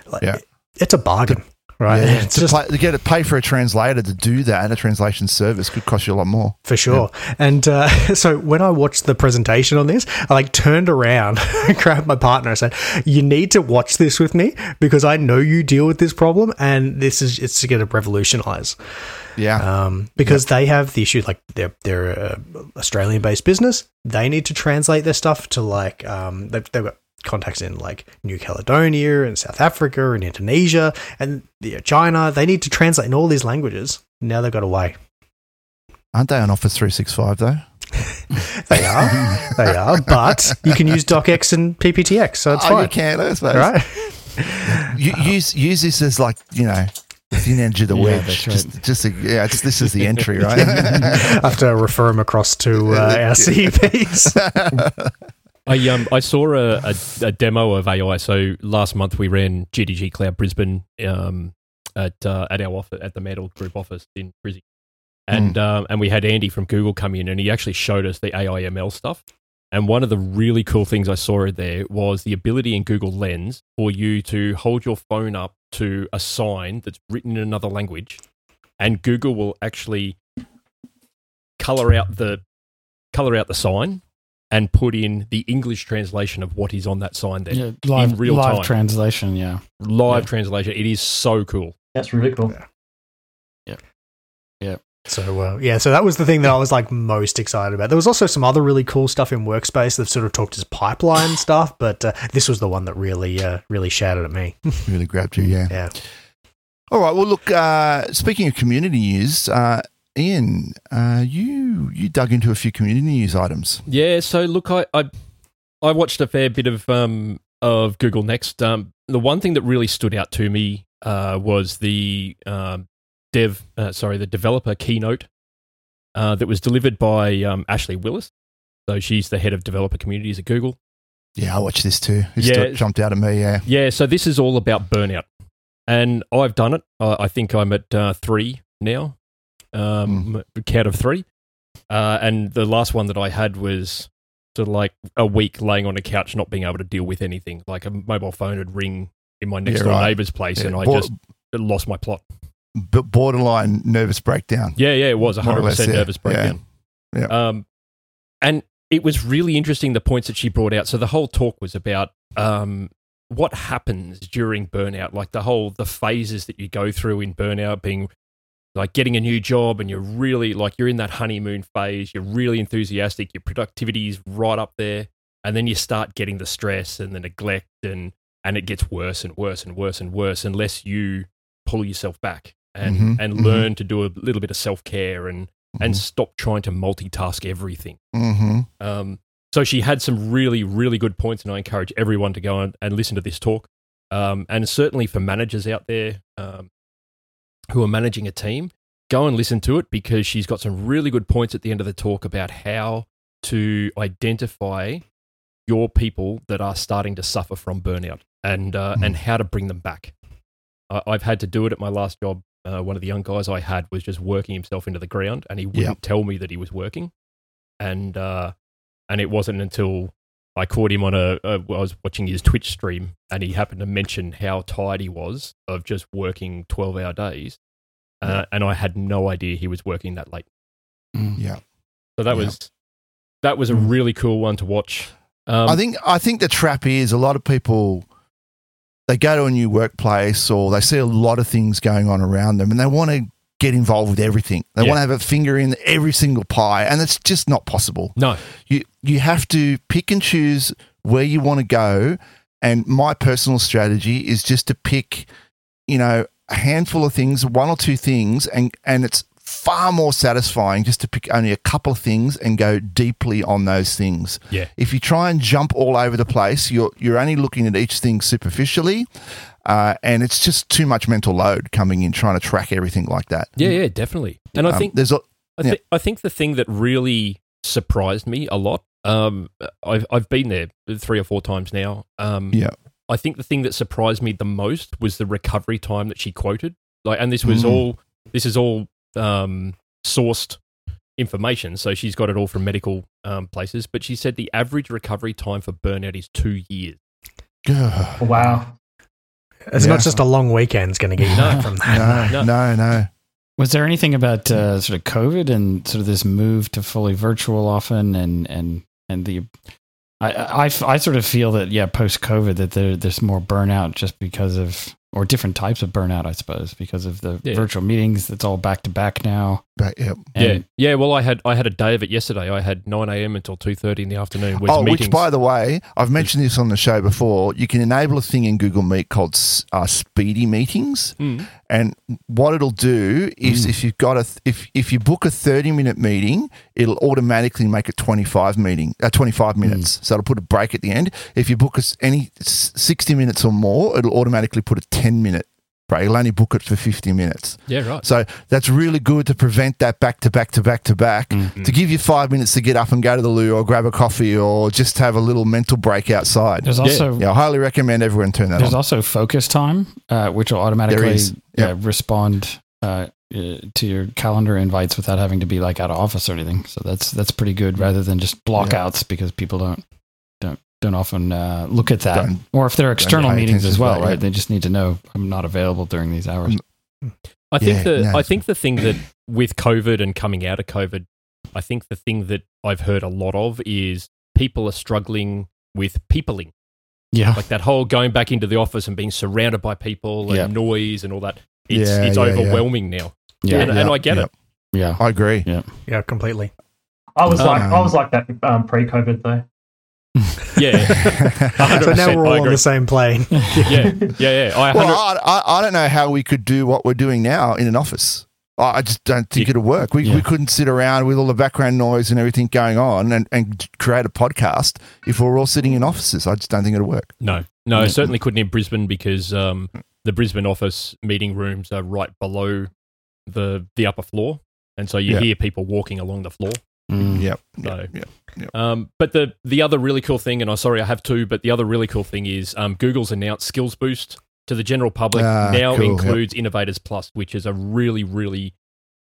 Like, Yeah. It's a bargain, right? Yeah, It's to, just- pay, to get to pay for a translator to do that and a translation service could cost you a lot more. For sure. And uh, (laughs) so when I watched the presentation on this, I like turned around, (laughs) grabbed my partner, and said, "You need to watch this with me because I know you deal with this problem, and this is it's going to revolutionize." Yeah, Um, because they have the issue like they're they're a Australian based business. They need to translate their stuff to like um, they've, they've got contacts in like New Caledonia and South Africa and Indonesia and yeah, China. They need to translate in all these languages. Now they've got a way. aren't they on Office three six five though? (laughs) They are. they are. But you can use DocX and PPTX, so it's oh, fine. you can, I suppose. Right? You, use use this as like you know the thin edge of the Yeah, wedge. right. Just, just a, yeah, just, this is the entry, (laughs) right? I have to refer them across to uh, (laughs) our CPs. I um I saw a, a, a demo of AI. So last month we ran GDG Cloud Brisbane um at uh, at our office at the Mantel Group office in Brisbane, and um and we had Andy from Google come in and he actually showed us the AIML stuff. And one of the really cool things I saw there was the ability in Google Lens for you to hold your phone up to a sign that's written in another language, and Google will actually color out the color out the sign and put in the English translation of what is on that sign there. Yeah, live, real live time. translation. Yeah. Live Yeah. translation. It is so cool. That's really cool. so, uh, yeah, so that was the thing that I was like most excited about. There was also some other really cool stuff in Workspace that sort of talked as pipeline (laughs) stuff, but uh, this was the one that really, uh, really shouted at me. (laughs) really grabbed you, yeah. Yeah. All right. Well, look. Uh, speaking of community news, uh, Ian, uh, you you dug into a few community news items. Yeah, so look, I I, I watched a fair bit of um of Google Next. Um, the one thing that really stood out to me uh, was the um, dev, uh, sorry, the developer keynote uh, that was delivered by um, Ashley Willis. So she's the head of developer communities at Google. Yeah, I watched this too. It Yeah. jumped out at me. Yeah. Yeah, so this is all about burnout, and I've done it. Uh, I think I'm at uh, three now, um, count of three, uh, and the last one that I had was sort of like a week laying on a couch, not being able to deal with anything. Like a mobile phone would ring in my next Yeah, door right. neighbour's place, Yeah, and I bor- just lost my plot. b- borderline nervous breakdown. Yeah, yeah, it was a More or hundred less, percent yeah. nervous breakdown. Yeah. Um, and it was really interesting the points that she brought out. So the whole talk was about um what happens during burnout, like the whole the phases that you go through in burnout, being like getting a new job and you're really like you're in that honeymoon phase. You're really enthusiastic. Your productivity is right up there, and then you start getting the stress and the neglect and and it gets worse and worse and worse and worse unless you pull yourself back and Mhm, and mhm. learn to do a little bit of self care and and stop trying to multitask everything. Mm-hmm. Um, so she had some really, really good points, and I encourage everyone to go and, and listen to this talk. Um, and certainly for managers out there um, who are managing a team, go and listen to it because she's got some really good points at the end of the talk about how to identify your people that are starting to suffer from burnout and uh, Mhm. and how to bring them back. I, I've had to do it at my last job. Uh, one of the young guys I had was just working himself into the ground, and he wouldn't Yep. tell me that he was working. And uh, and it wasn't until I caught him on a, a I was watching his Twitch stream, and he happened to mention how tired he was of just working twelve hour days, uh, and I had no idea he was working that late. Mm. Yeah. So that Yeah. was that was a really cool one to watch. Um, I think I think the trap is a lot of people they go to a new workplace or they see a lot of things going on around them and they want to get involved with everything. They Yeah. want to have a finger in every single pie, and it's just not possible. No. You you have to pick and choose where you want to go. And my personal strategy is just to pick, you know, a handful of things, one or two things, and and it's far more satisfying just to pick only a couple of things and go deeply on those things. Yeah. If you try and jump all over the place, you're you're only looking at each thing superficially, uh, and it's just too much mental load coming in trying to track everything like that. Yeah, yeah, definitely. And I Um, think there's a I, Yeah. I think the thing that really surprised me a lot. Um, I've I've been there three or four times now. Um, Yeah. I think the thing that surprised me the most was the recovery time that she quoted. Like, and this was Mm. all this is all um, sourced information, so she's got it all from medical um, places. But she said the average recovery time for burnout is two years. Wow. It's Yeah. not just a long weekend's going to get you No. back from that. no, No. no, no. Was there anything about uh, sort of COVID and sort of this move to fully virtual often and and and the I I, I sort of feel that yeah post COVID that there there's more burnout just because of or different types of burnout I suppose because of the Yeah. virtual meetings that's all back to back now. But, yeah. And yeah, yeah. Well, I had I had a day of it yesterday. I had nine a.m. until two thirty in the afternoon. With Oh, meetings. which by the way, I've mentioned this on the show before. You can enable a thing in Google Meet called uh, Speedy Meetings, Mm. and what it'll do is Mm. if you've got a th- if if you book a thirty minute meeting, it'll automatically make it twenty five meeting uh, twenty five minutes. So it'll put a break at the end. If you book us any sixty minutes or more, it'll automatically put a ten minute break. It'll only book it for fifty minutes. yeah, right. So that's really good to prevent that back to back to back to back. Mm. To give you five minutes to get up and go to the loo or grab a coffee or just have a little mental break outside. there's also Yeah, I highly recommend everyone turn that on. There's on. also focus time, uh, which will automatically is, uh, respond uh, uh, to your calendar invites without having to be like out of office or anything. So that's that's pretty good, rather than just blockouts because people don't don't don't often uh, look at that. Don't- or if they're external meetings as well, that, yeah. right? They just need to know I'm not available during these hours. I think Yeah, the no, I think the thing that with COVID and coming out of COVID, I think the thing that I've heard a lot of is people are struggling with peopling. Yeah, Like that whole going back into the office and being surrounded by people and Yeah. noise and all that. It's Yeah, it's yeah, yeah. overwhelming now. yeah, and, and I get yeah. it. yeah. I agree. Yeah, yeah, completely. I was like I Um, was like that um, pre-COVID though. Yeah. (laughs) So now we're all on the same plane. (laughs) yeah. Yeah, yeah. I well, I, I, I don't know how we could do what we're doing now in an office. I I just don't think Yeah. it'll work. We, Yeah. we couldn't sit around with all the background noise and everything going on and, and create a podcast if we're all sitting in offices. I just don't think it'll work. No, no, I Yeah. certainly couldn't in Brisbane because um, the Brisbane office meeting rooms are right below the the upper floor, and so you Yeah. hear people walking along the floor. Mm. Yep. No. Yep. Yep. Um, but the the other really cool thing, and I'm sorry I have two, but the other really cool thing is um, Google's announced Skills Boost to the general public Ah, now cool, yep. includes Innovators Plus, which is a really really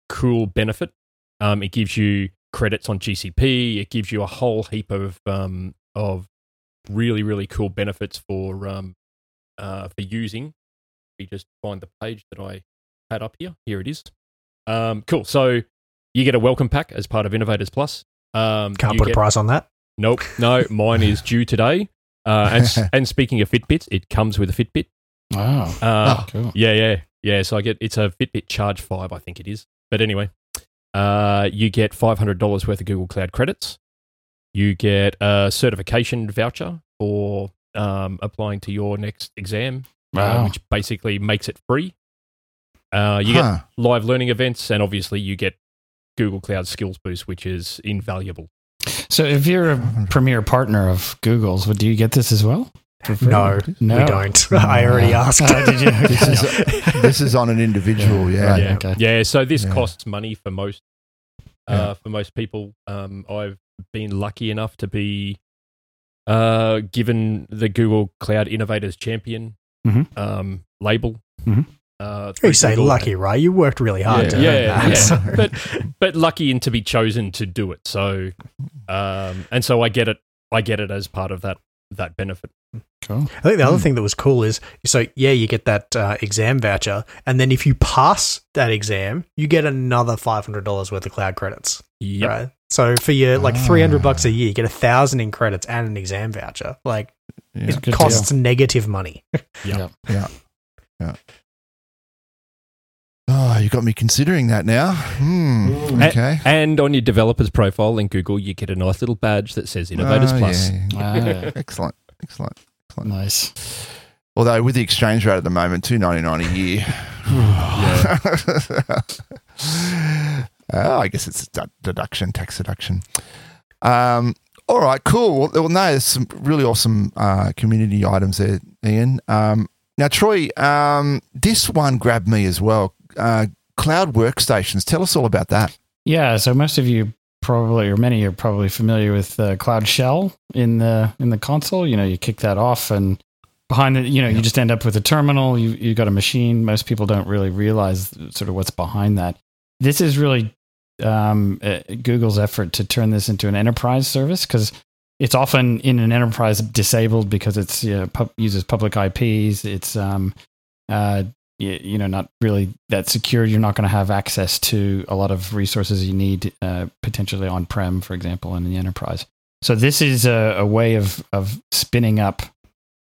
cool benefit. Um, it gives you credits on GCP. It gives you a whole heap of um, of really really cool benefits for um, uh, for using. We just find the page that I had up here. Here it is. Um, cool. So you get a welcome pack as part of Innovators Plus. Um, Can't you put a price on that. Nope, no, (laughs) mine is due today. Uh, and (laughs) and speaking of Fitbits, it comes with a Fitbit. Wow, Uh, cool. Yeah, yeah, yeah. So I get it's a Fitbit Charge Five, I think it is. But anyway, uh, you get five hundred dollars worth of Google Cloud credits. You get a certification voucher for um, applying to your next exam, uh, Wow. which basically makes it free. Uh, you get live learning events, and obviously you get Google Cloud Skills Boost, which is invaluable. So if you're a premier partner of Google's, would do you get this as well? No, no, we don't. (laughs) I already asked. Oh, did you? (laughs) This is, this is on an (laughs) individual, yeah. Right, yeah, okay. yeah. So this Yeah. costs money for most uh, Yeah. for most people. Um, I've been lucky enough to be uh, given the Google Cloud Innovators Champion Mhm. um, label. Mhm. Uh, You say Google. lucky, right? You worked really hard Yeah, to yeah, earn that. yeah. (laughs) so- But but lucky in to be chosen to do it. So um, and so I get it. I get it as part of that that benefit. Cool. I think the other Hmm. thing that was cool is so yeah, you get that uh, exam voucher, and then if you pass that exam, you get another five hundred dollars worth of cloud credits. Yep. Right. So for your like Ah. three hundred bucks a year, you get a thousand in credits and an exam voucher. Like Yeah. it good costs negative money. Yeah. yeah. Yeah. Oh, you got me considering that now. Hmm. Mm. Okay. And on your developer's profile in Google, you get a nice little badge that says Innovators Oh, Plus. yeah. Ah, (laughs) Excellent. Excellent. nice. Although with the exchange rate at the moment, two ninety nine a year. oh, (laughs) I guess it's a deduction, tax deduction. Um, all right, cool. Well, well, no, there's some really awesome uh, community items there, Ian. Um, now, Troy, um, this one grabbed me as well. Uh, cloud workstations. Tell us all about that. Yeah, so most of you probably, or many are probably familiar with uh, Cloud Shell in the in the console. You know, you kick that off, and behind it, you know, you just end up with a terminal. You you got a machine. Most people don't really realize sort of what's behind that. This is really um, uh, Google's effort to turn this into an enterprise service because it's often in an enterprise disabled because it's you know, pub, uses public IPs. It's um, uh, you, you know not really that secure. You're not going to have access to a lot of resources you need uh, potentially on prem, for example, in the enterprise. So this is a, a way of of spinning up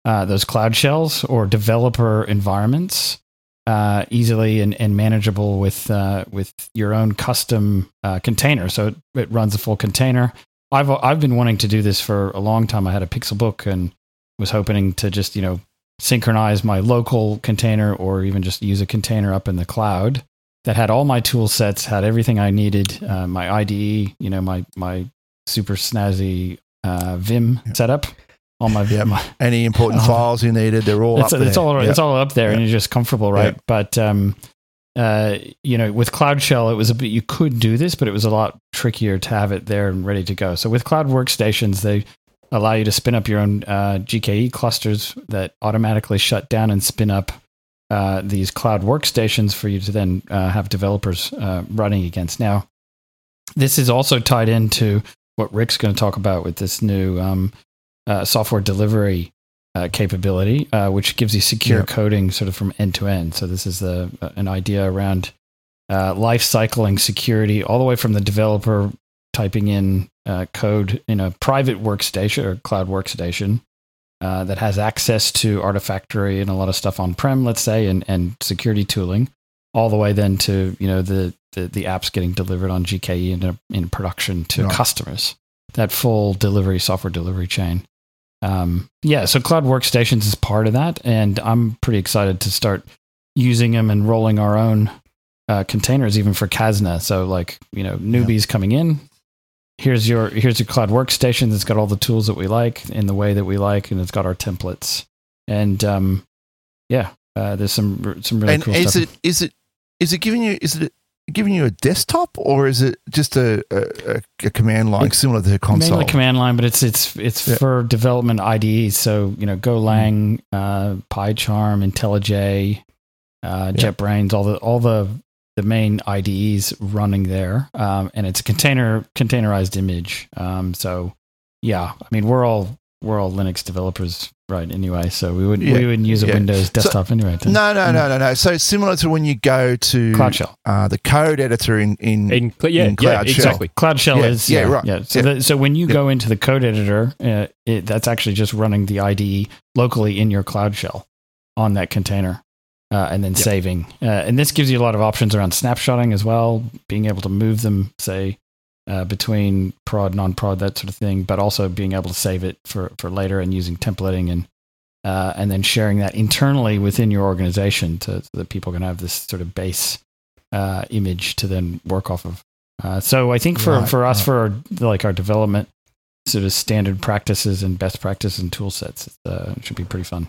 uh, those cloud shells or developer environments uh, easily and, and manageable with uh, with your own custom uh, container. So it, it runs a full container. I've I've been wanting to do this for a long time. I had a Pixel book and was hoping to just you know synchronize my local container or even just use a container up in the cloud that had all my tool sets, had everything I needed, uh, my IDE, you know, my my super snazzy uh, Vim Yep. setup, all my, Yep. my (laughs) Any important (laughs) files you needed, they're all it's, up there. all Yep. it's all up there, and Yeah. you're just comfortable, right? Yeah. But um, uh, you know, with Cloud Shell, it was a bit you could do this, but it was a lot trickier to have it there and ready to go. So with Cloud Workstations, they allow you to spin up your own uh, GKE clusters that automatically shut down and spin up uh, these cloud workstations for you to then uh, have developers uh, running against. Now, this is also tied into what Rick's going to talk about with this new um, uh, software delivery uh, capability, uh, which gives you secure Yep. coding sort of from end to end. So this is the, uh, an idea around uh, life cycling security all the way from the developer typing in uh, code in a private workstation or cloud workstation uh, that has access to Artifactory and a lot of stuff on prem, let's say, and, and security tooling, all the way then to you know the the, the apps getting delivered on GKE in, in production to Right. customers. That full delivery software delivery chain. Um, yeah, so cloud workstations is part of that, and I'm pretty excited to start using them and rolling our own uh, containers, even for Kasna. So like you know newbies coming in, here's your here's your cloud workstation that's got all the tools that we like in the way that we like, and it's got our templates. And um, yeah, uh, there's some some really and cool is stuff. it is it is it giving you is it giving you a desktop or is it just a a, a- a command line It's similar to the console? Mainly command line, but it's it's it's Yeah. for development IDEs. So you know, Golang, uh, PyCharm, IntelliJ, uh. JetBrains, all the all the the main IDEs running there, um, and it's a container containerized image. Um, so yeah, I mean we're all we're all Linux developers, right? Anyway, so we wouldn't Yeah. we wouldn't use a Yeah. Windows desktop anyway. to- no, no, no, no, no. So similar to when you go to Cloud Shell. uh, the code editor in in, In, cl- yeah, In yeah, Cloud Shell. exactly. Cloud Shell Yeah, is yeah, yeah, right. Yeah. So Yeah. The, so when you Yeah. go into the code editor, uh, it, that's actually just running the IDE locally in your Cloud Shell on that container, uh, and then Yep. saving. Uh, and this gives you a lot of options around snapshotting as well, being able to move them, say, uh, between prod, non-prod, that sort of thing, but also being able to save it for for later and using templating and. Uh, and then sharing that internally within your organization to, so that people can have this sort of base uh, image to then work off of. Uh, so I think for, Right, for us, right. for our, like our development sort of standard practices and best practices and tool sets, uh, it should be pretty fun.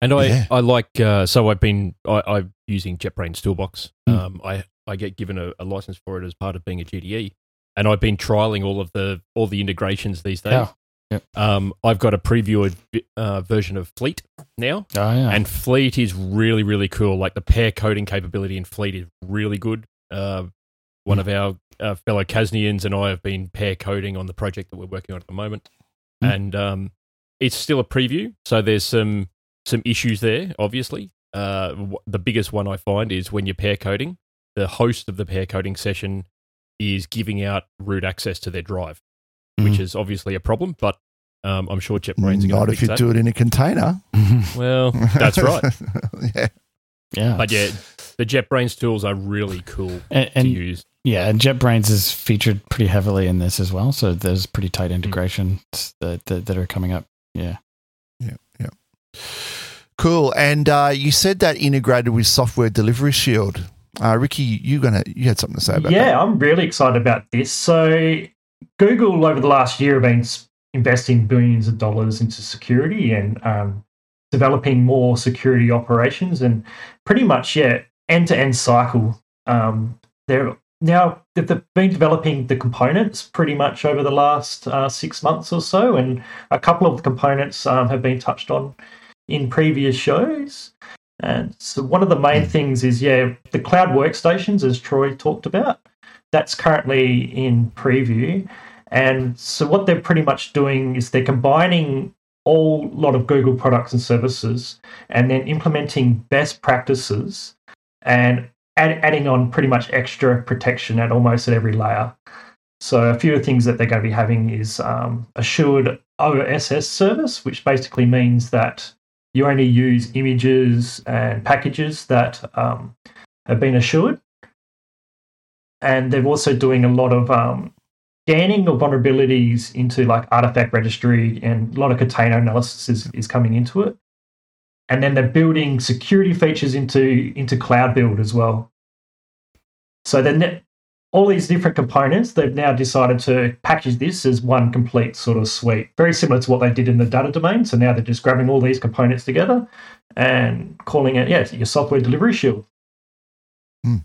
And I, Yeah. I like uh, so I've been I, I'm using JetBrains Toolbox. Mm. Um, I I get given a, a license for it as part of being a GDE, and I've been trialing all of the all the integrations these days. Yeah. Yep. Um, I've got a previewed uh, version of Fleet now, Oh yeah, and Fleet is really really cool. Like the pair coding capability in Fleet is really good. Uh, one Mm. of our uh, fellow Kasnians and I have been pair coding on the project that we're working on at the moment, Mm. and um, it's still a preview, so there's some some issues there. Obviously, uh, the biggest one I find is when you're pair coding, the host of the pair coding session is giving out root access to their drive, which Mhm. is obviously a problem. But Um, I'm sure JetBrains are going Not to if you that. do it in a container. (laughs) (laughs) Well, that's right. (laughs) yeah. yeah. But yeah, the JetBrains tools are really cool and, to and use. yeah, and JetBrains is featured pretty heavily in this as well. So there's pretty tight integrations that, that that are coming up. Yeah. Yeah. Yeah. Cool. And uh, you said that integrated with Software Delivery Shield. Uh, Ricky, you gonna you had something to say about that? yeah, I'm really excited about this. So, Google over the last year have been investing billions of dollars into security and um, developing more security operations, and pretty much yeah, end to end cycle. Um, they're now they've they've been developing the components pretty much over the last uh, six months or so, and a couple of the components um, have been touched on in previous shows. And so one of the main things is, yeah, the cloud workstations, as Troy talked about, that's currently in preview. And so what they're pretty much doing is they're combining all lot of Google products and services and then implementing best practices and add, adding on pretty much extra protection at almost at every layer. So a few of the things that they're going to be having is um, assured OSS service, which basically means that you only use images and packages that um, have been assured. And they're also doing a lot of um, scanning of vulnerabilities into like artifact registry and a lot of container analysis is, is coming into it. And then they're building security features into into cloud build as well. So then all these different components, they've now decided to package this as one complete sort of suite, very similar to what they did in the data domain. So now they're just grabbing all these components together and calling it, yeah, your software delivery shield. Hmm.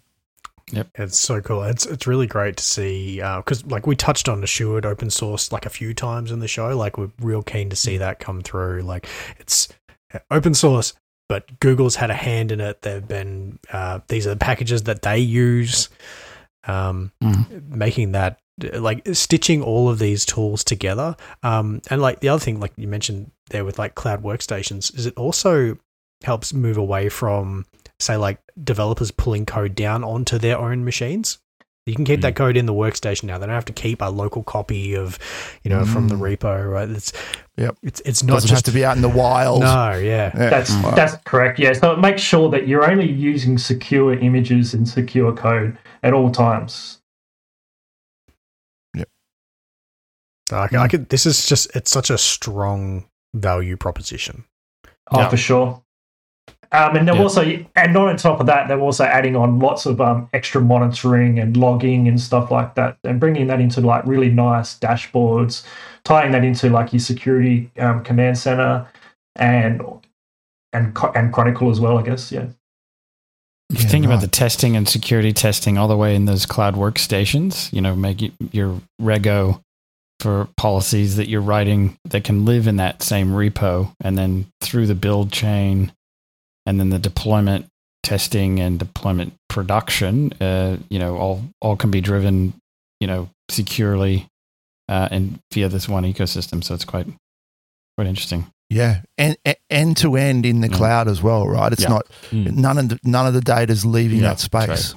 Yep. It's so cool. It's it's really great to see uh, because like we touched on assured open source like a few times in the show. Like we're real keen to see hmm. that come through. Like it's uh, open source, but Google's had a hand in it. They've been uh, these are the packages that they use, um, making that like stitching all of these tools together. Um, and like the other thing, like you mentioned there with like cloud workstations, is it also helps move away from say like developers pulling code down onto their own machines. You can keep that code in the workstation now. They don't have to keep a local copy of, you know, from the repo. Right? It's Yep. It's it's not Doesn't just have to be out in the wild. No, yeah. Yeah. That's Right. that's correct. Yeah. So it makes sure that you're only using secure images and secure code at all times. I, I could. This is just. It's such a strong value proposition. Oh, Yeah. for sure. Um, and they're Yeah. also, and not on top of that, they're also adding on lots of um, extra monitoring and logging and stuff like that, and bringing that into like really nice dashboards, tying that into like your security um, command center, and and and Chronicle as well, I guess. Yeah. If you Yeah, think about the testing and security testing all the way in those cloud workstations, you know, make your Rego for policies that you're writing that can live in that same repo and then through the build chain and then the deployment testing and deployment production, uh, you know, all, all can be driven, you know, securely uh, and via this one ecosystem. So it's quite, quite interesting. Yeah, and and- end to end in the Mm. cloud as well, right? It's Yeah. not Mm. none of the, none of the data's leaving Yeah, that space.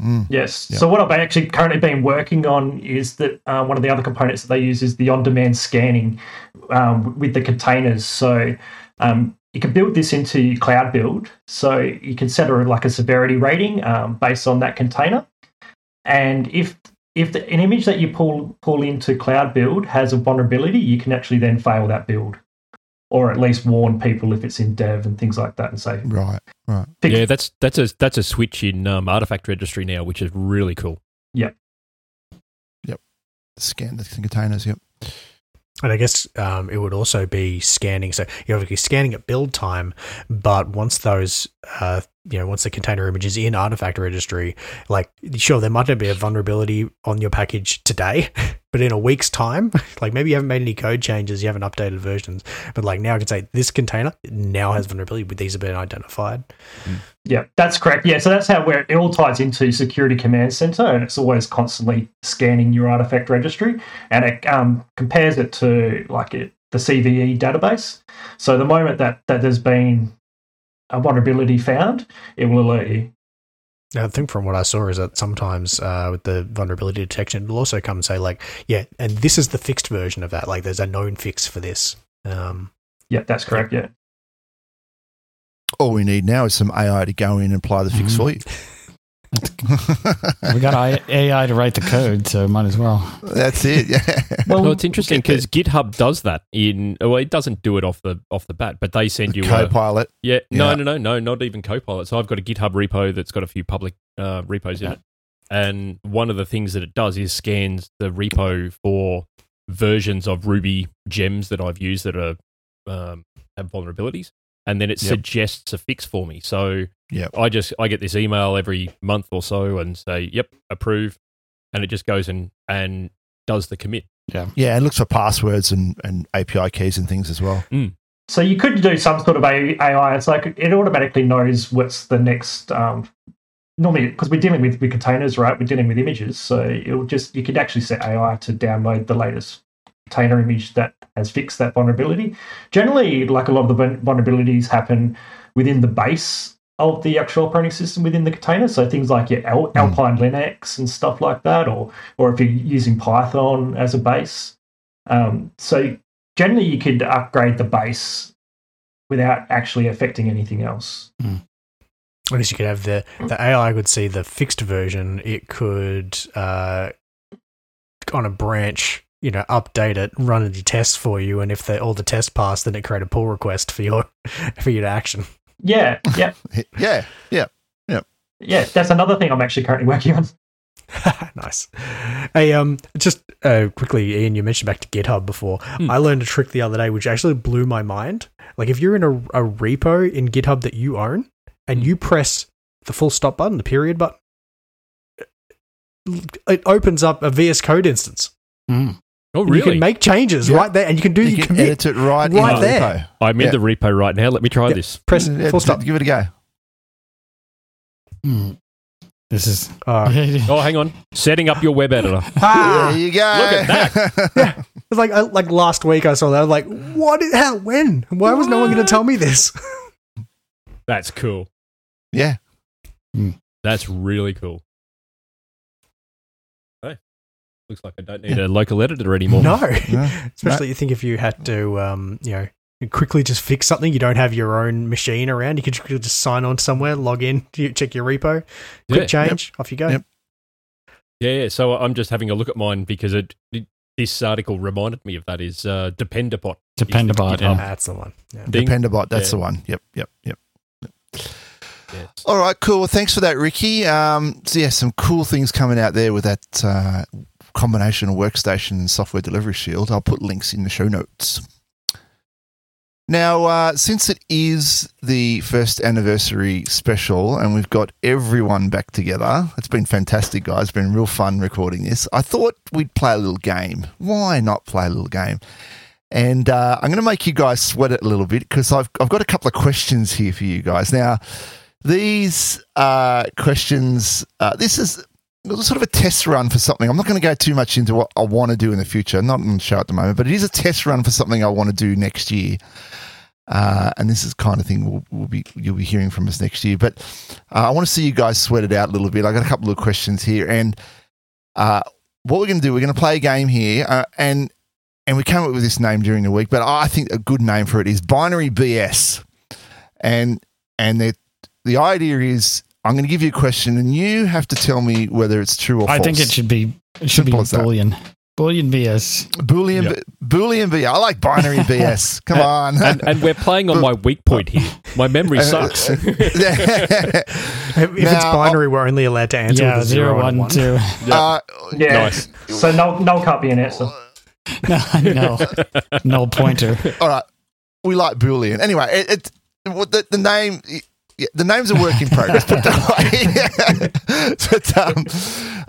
Mm. Yes. Yeah. So what I've actually currently been working on is that uh, one of the other components that they use is the on-demand scanning um, with the containers. So um, you can build this into Cloud Build. So you can set a, like a severity rating um, based on that container. And if if the, an image that you pull pull into Cloud Build has a vulnerability, you can actually then fail that build, or at least warn people if it's in dev and things like that, and say Right, right. fix Yeah, that's that's a that's a switch in um, artifact registry now, which is really cool. Yeah yep scan the containers. Yep. And I guess um, it would also be scanning. So you're obviously scanning at build time, but once those, uh, you know, once the container image is in artifact registry, like sure there might not be a vulnerability on your package today, (laughs) but in a week's time, (laughs) like maybe you haven't made any code changes, you haven't updated versions, but like now I can say this container now has vulnerability, but these have been identified. Yeah, that's correct. Yeah, so that's how where it all ties into Security Command Center, and it's always constantly scanning your artifact registry, and it um, compares it to like it, the CVE database. So the moment that that there's been a vulnerability found, it will alert you. Now, I think from what I saw is that sometimes uh, with the vulnerability detection, it'll also come and say like, yeah, and this is the fixed version of that. Like, there's a known fix for this. Um, Yeah, that's correct. Yeah. All we need now is some AI to go in and apply the fix Mhm. for you. (laughs) (laughs) we got AI to write the code, so might as well. That's it. Yeah. (laughs) Well, No, it's interesting because GitHub does that in. Well, it doesn't do it off the off the bat, but they send you a, Copilot. Yeah, no, Yeah. no, no, no, not even Copilot. So I've got a GitHub repo that's got a few public uh, repos in it, and one of the things that it does is scans the repo for versions of Ruby gems that I've used that are um, have vulnerabilities, and then it Yep. suggests a fix for me. So Yep. I just I get this email every month or so and say, "Yep, approve," and it just goes and and does the commit. Yeah, Yeah, and looks for passwords and, and API keys and things as well. So you could do some sort of AI. It's like it automatically knows what's the next. Um, normally, because we're dealing with, with containers, right? We're dealing with images, so it'll just you could actually set AI to download the latest container image that has fixed that vulnerability. Generally, like a lot of the vulnerabilities happen within the base of the actual operating system within the container. So things like your Al- Hmm. Alpine Linux and stuff like that, or or if you're using Python as a base. Um, so generally you could upgrade the base without actually affecting anything else. I guess you could have the the AI could see the fixed version. It could uh, on a branch, you know, update it, run any tests for you, and if the, all the tests pass, then it create a pull request for your (laughs) for you to action. Yeah, yeah, (laughs) Yeah. yeah. Yeah. Yeah, that's another thing I'm actually currently working on. (laughs) nice. Hey, um, just uh, quickly, Ian, you mentioned back to GitHub before. Hmm. I learned a trick the other day, which actually blew my mind. Like, if you're in a, a repo in GitHub that you own, and Hmm. you press the full stop button, the period button, it opens up a VS Code instance. Mm. Oh, And You can make changes Yeah. right there, and you can do You your can edit it right, right in the there. repo. I'm in Yeah. the repo right now. Let me try Yeah. this. Press Yeah, full stop. Give it a go. Mm. This is Uh, (laughs) Oh, hang on. Setting up your web editor. (laughs) ah! there you go. Look at (laughs) Yeah. It's like uh, like last week I saw that. I was like, what? Is, how? When? Why was no one going to tell me this? That's cool. yeah. That's really cool. Hey, looks like I don't need a local editor anymore. No. (laughs) No. (laughs) Especially you think if you had to, um, you know, quickly just fix something, you don't have your own machine around. You could just sign on somewhere, log in, (laughs) check your repo, quick Yeah. change, off you go. Yep. Yeah, yeah. So I'm just having a look at mine because it, it- this article reminded me of that. Is uh, Dependabot? Dependabot. Yeah. That's the one. Yeah. Dependabot, that's Yeah. the one. Yep, yep, yep. Yes. All right, cool. Well, thanks for that, Ricky. Um, so yeah, some cool things coming out there with that uh, combination of workstation and software delivery shield. I'll put links in the show notes. Now, uh, since it is the first anniversary special and we've got everyone back together, it's been fantastic, guys. It's been real fun recording this. I thought we'd play a little game. Why not play a little game? And uh, I'm going to make you guys sweat it a little bit because I've, I've got a couple of questions here for you guys. Now, these uh, questions, uh, this is sort of a test run for something. I'm not going to go too much into what I want to do in the future. Not on the show at the moment, but it is a test run for something I want to do next year. Uh, and this is kind of thing we'll, we'll be you'll be hearing from us next year. But uh, I want to see you guys sweat it out a little bit. I got a couple of questions here, and uh, what we're going to do, we're going to play a game here, uh, and and we came up with this name during the week, but I think a good name for it is Binary BS, and and the the idea is I'm going to give you a question, and you have to tell me whether it's true or I false. I think it should be it should Simple be as that. Boolean. Boolean BS. Boolean Yeah. Boolean BS. I like binary (laughs) BS. Come on. and, and we're playing on (laughs) my weak point here. My memory (laughs) sucks. If, if it's Now, binary, we're only allowed to answer yeah, with a zero, zero, one, and one. two. uh, Yeah. Nice. So no, no can't be an answer. No, no, no pointer. all right. We like Boolean. Anyway, it, it the, the name. Yeah, the name's a work in progress. Put that way. but, um,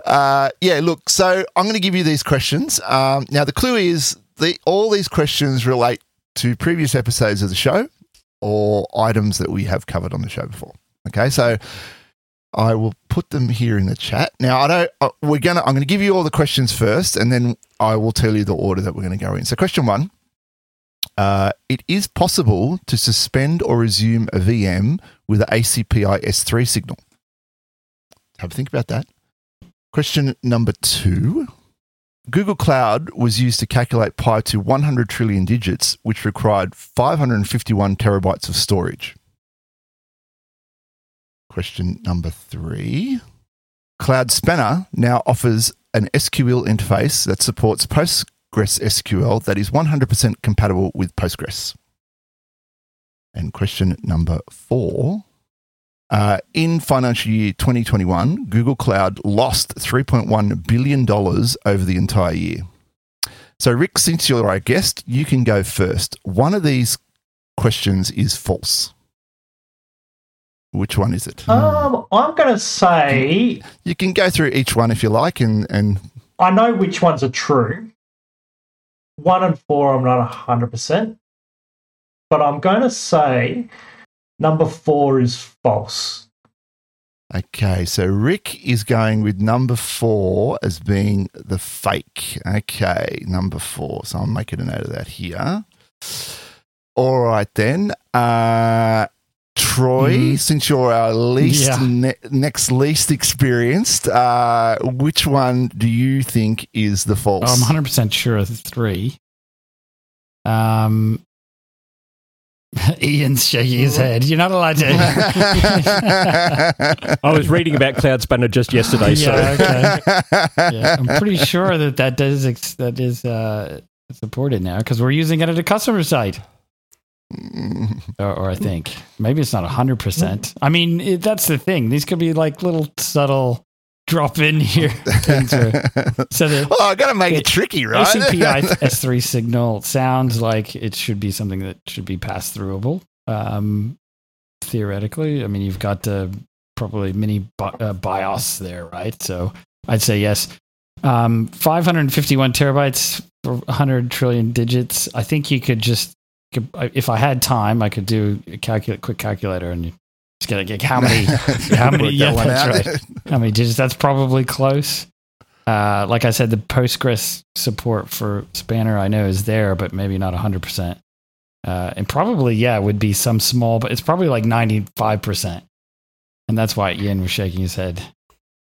uh, yeah, look. So I'm going to give you these questions. Um, now the clue is the all these questions relate to previous episodes of the show or items that we have covered on the show before. Okay, so I will put them here in the chat. Now I don't. Uh, we're gonna. I'm going to give you all the questions first, and then I will tell you the order that we're going to go in. So question one. Uh, it is possible to suspend or resume a VM with an ACPI S3 signal. have a think about that. Question number two. Google Cloud was used to calculate pi to 100 trillion digits, which required 551 terabytes of storage. Question number three. Cloud Spanner now offers an SQL interface that supports Postgres SQL that is 100% compatible with Postgres. And question number four. Uh, in financial year 2021, Google Cloud lost $3.1 billion over the entire year. So, Rick, since you're our guest, you can go first. One of these questions is false. Which one is it? Um, I'm going to say You can go through each one if you like, and, and I know which ones are true. One and four, I'm not 100%. But I'm going to say number four is false. Okay, so Rick is going with number four as being the fake. Okay, number four. So I'm making a note of that here. All right, then. Uh, Troy, Mhm. since you're our least Yeah. ne- next least experienced, uh, which one do you think is the false? Oh, I'm 100% sure of three. Um, (laughs) Ian's shaking his head. You're not allowed to. (laughs) I was reading about Cloud Spanner just yesterday, so Yeah, (laughs) yeah, I'm pretty sure that that does ex- that is uh, supported now because we're using it at a customer site, or, or I think maybe it's not hundred percent. I mean, it, that's the thing. These could be like little subtle drop in here (laughs) things. So the well, I got to make it, It- tricky, right? ACPI S3 (laughs) signal sounds like it should be something that should be pass throughable. Um, theoretically, I mean, you've got the probably mini uh, BIOS there, right? So I'd say yes. Um, 551 terabytes for 100 trillion digits. I think you could just, could- if I had time, I could do a calculate, quick calculator and just get like how many, (laughs) how many, yeah, that one that's out. right. How many digits? That's probably close. Uh, like I said, the Postgres support for Spanner I know is there, but maybe not 100%. Uh, and probably, yeah, would be some small, but it's probably like 95%. And that's why Ian was shaking his head.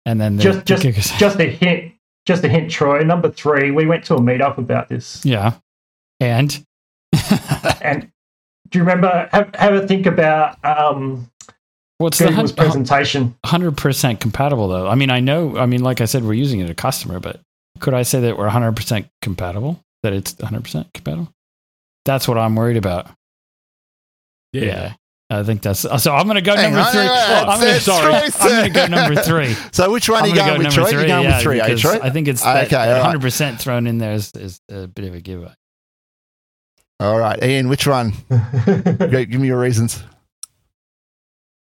And then the, Just, the just, kickers- just a hint. Just a hint, Troy. Number three, we went to a meetup about this. yeah. And (laughs) And do you remember? Have, have a think about um, what's the Google's hun- presentation. hundred percent compatible though? I mean, I know. I mean, like I said, we're using it as a customer, but could I say that we're hundred percent compatible? That it's hundred percent compatible? That's what I'm worried about. Yeah. I think that's so. I'm going to go Hang number on, three. hang I'm gonna, sorry, I'm going to go number three. (laughs) So which one are you gonna going go with, number Troy? three. You're going yeah, with three, eh, Troy? I think it's Okay, that, that 100% thrown in there is, is a bit of a giveaway. All right, Ian, which one? (laughs) Great, give me your reasons.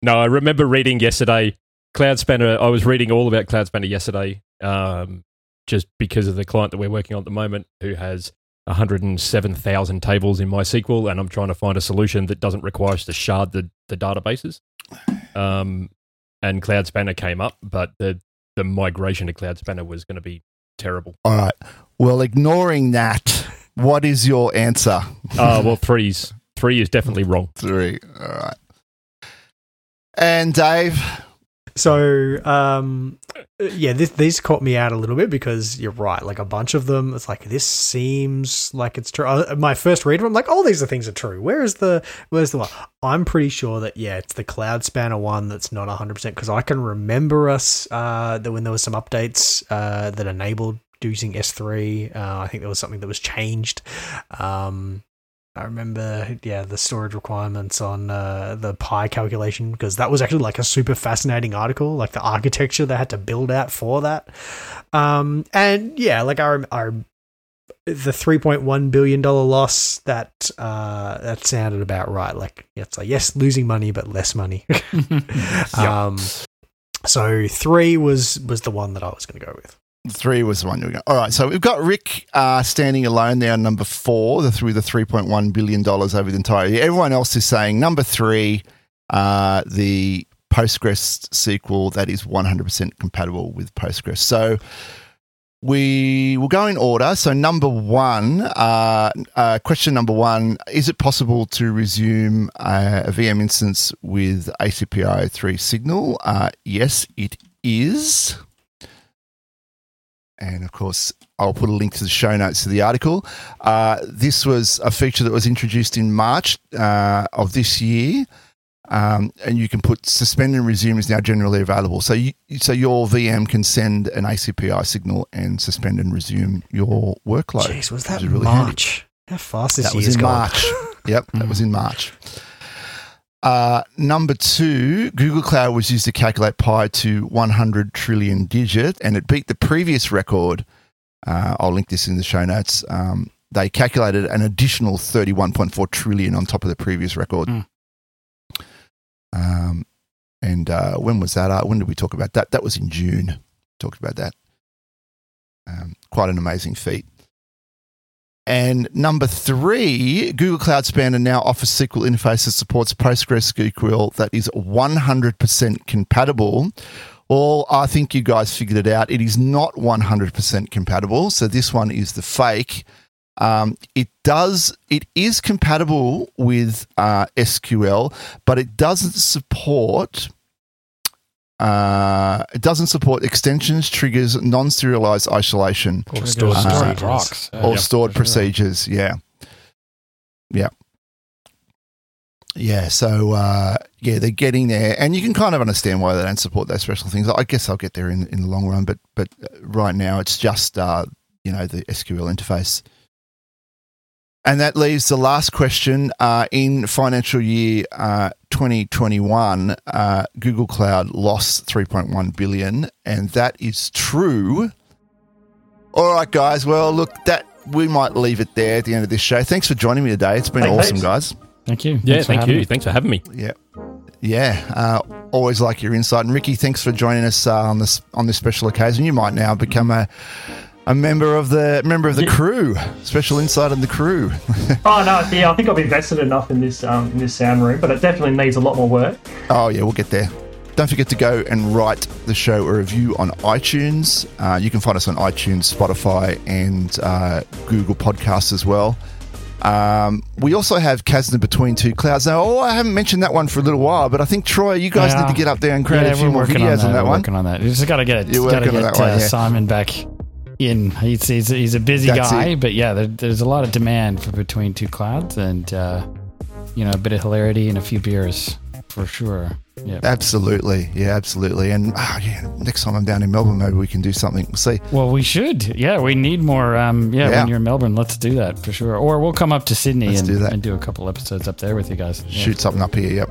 No, I remember reading yesterday Cloud Spanner. I was reading all about Cloud Spanner yesterday, um, just because of the client that we're working on at the moment, who has 107,000 tables in MySQL, and I'm trying to find a solution that doesn't require us to shard the, the databases. Um, and Cloud Spanner came up, but the the migration to Cloud Spanner was going to be terrible. All right. Well, ignoring that, what is your answer? Uh, well, three's three is definitely wrong. Three. All right. And Dave, So, um, yeah, this, these caught me out a little bit because you're right. Like a bunch of them, it's like this seems like it's true. Uh, My first read, I'm like, all these are things are true. Where is the where's the one? I'm pretty sure that yeah, it's the Cloud Spanner one that's not 100 percent because I can remember us uh, that when there was some updates uh, that enabled using S3. Uh, I think there was something that was changed. Um, I remember, yeah, the storage requirements on uh, the pi calculation because that was actually like a super fascinating article, like the architecture they had to build out for that. Um, and yeah, like I rem- the three point one billion dollar loss that uh, that sounded about right. Like it's like yes, losing money but less money. (laughs) (laughs) um, so three was was the one that I was going to go with. Three was the one you were going. All right. So we've got Rick uh, standing alone there number four, the, through the $3.1 billion over the entire year. Everyone else is saying number three, uh, the Postgres SQL that is 100% compatible with Postgres. So we will go in order. So, number one, uh, uh, question number one Is it possible to resume uh, a VM instance with ACPI 3 signal? Uh, yes, it is, and of course, I'll put a link to the show notes to the article. Uh, this was a feature that was introduced in March uh, of this year. Um, and you can put suspend and resume is now generally available. So you, so your VM can send an ACPI signal and suspend and resume your workload. Jeez, was that which is really handy. March? How fast this That was in gone. March. (laughs) yep, that was in March. Uh, number two, Google Cloud was used to calculate pi to 100 trillion digit, and it beat the previous record. Uh, I'll link this in the show notes. Um, they calculated an additional 31.4 trillion on top of the previous record. Mm. Um, and uh, when was that? Uh, when did we talk about that? That was in June. Talked about that. Um, quite an amazing feat. And number three, Google Cloud Spanner now offers SQL interface that supports PostgreSQL that is 100% compatible. Well, I think you guys figured it out. It is not 100% compatible. So this one is the fake. Um, it does. It is compatible with uh, SQL, but it doesn't support. Uh, it doesn't support extensions, triggers, non-serialized isolation, Or stored Uh, procedures. rocks. or Yeah, stored for sure. procedures. Yeah, yeah, yeah. So uh, yeah, they're getting there, and you can kind of understand why they don't support those special things. I guess I'll get there in in the long run, but but uh, right now it's just uh, you know the SQL interface. And that leaves the last question. Uh, in financial year uh, 2021, uh, Google Cloud lost 3.1 billion, and that is true. All right, guys. Well, look, that we might leave it there at the end of this show. Thanks for joining me today. It's been Hey, awesome, thanks. guys. Thank you. Yeah, Thanks for thank having you. me. Thanks for having me. Yeah, yeah. Uh, always like your insight, and Ricky, thanks for joining us uh, on this on this special occasion. You might now become a a member of the member of the Yeah. crew. Special insight in the crew. (laughs) Oh no, yeah, I think I've invested enough in this um, in this sound room, but it definitely needs a lot more work. Oh, yeah, we'll get there. Don't forget to go and write the show a review on iTunes. Uh, you can find us on iTunes, Spotify, and uh, Google Podcasts as well. Um, we also have Kasna Between Two Clouds. Now, oh, I haven't mentioned that one for a little while, but I think, Troy, you guys Yeah. need to get up there and create Yeah, a few we're more working videos on that, We're one. Working on that. You just got to get it. You're Got to working get on that one, uh, yeah. Simon back in. He's, he's, he's a busy That's guy, it. but yeah, there, there's a lot of demand for between two clouds, and uh, you know, a bit of hilarity and a few beers for sure. Yeah. Absolutely. Yeah, absolutely. And ah, yeah, next time I'm down in Melbourne, maybe we can do something. We'll see. Well, we should. Yeah, we need more. Um, yeah, Yeah. when you're in Melbourne, let's do that for sure. Or we'll come up to Sydney and do and do a couple episodes up there with you guys. Yeah. shoot something up here. Yep.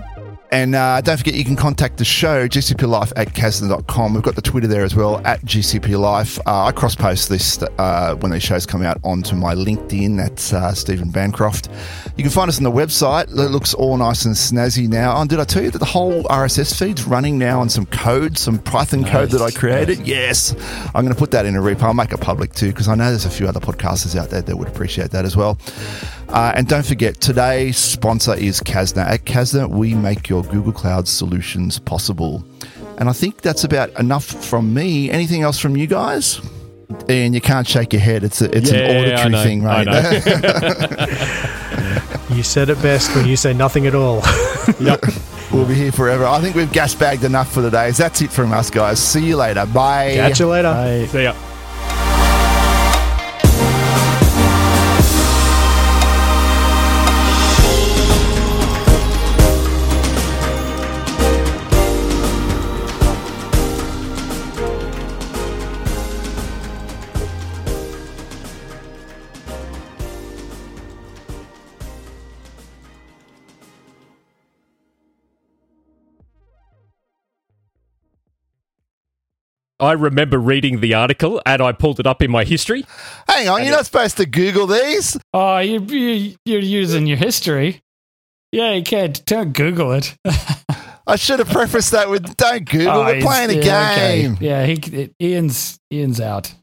And uh, don't forget, you can contact the show, gcplife at kasna.com. We've got the Twitter there as well, at gcplife. Uh, I cross post this uh, when these shows come out onto my LinkedIn. That's uh, Stephen Bancroft. You can find us on the website. It looks all nice and snazzy now. Oh, did I tell you that the whole RSS feed's running now on some code, some Python code that I Nice, created? Yes. I'm going to put that in a repo. I'll make it public too, because I know there's a few other podcasters out there that would appreciate that as well. Uh, and don't forget, today's sponsor is Kasna. At Kasna, we make your Google Cloud solutions possible. And I think that's about enough from me. Anything else from you guys? And you can't shake your head. It's a, it's Yeah, an auditory I know, thing, I right? (laughs) You said it best when you say nothing at all. (laughs) Yep. We'll be here forever. I think we've gas bagged enough for today. That's it from us, guys. See you later. Bye. Catch you later. Bye. See ya. I remember reading the article and I pulled it up in my history. Hang on, you're not supposed to Google these. Oh, you, you you're using your history. Yeah, you can't. Don't Google it. (laughs) I should have prefaced that with "Don't Google. Oh, We're he's- playing a yeah, okay. game." Yeah, he, Ian's Ian's out.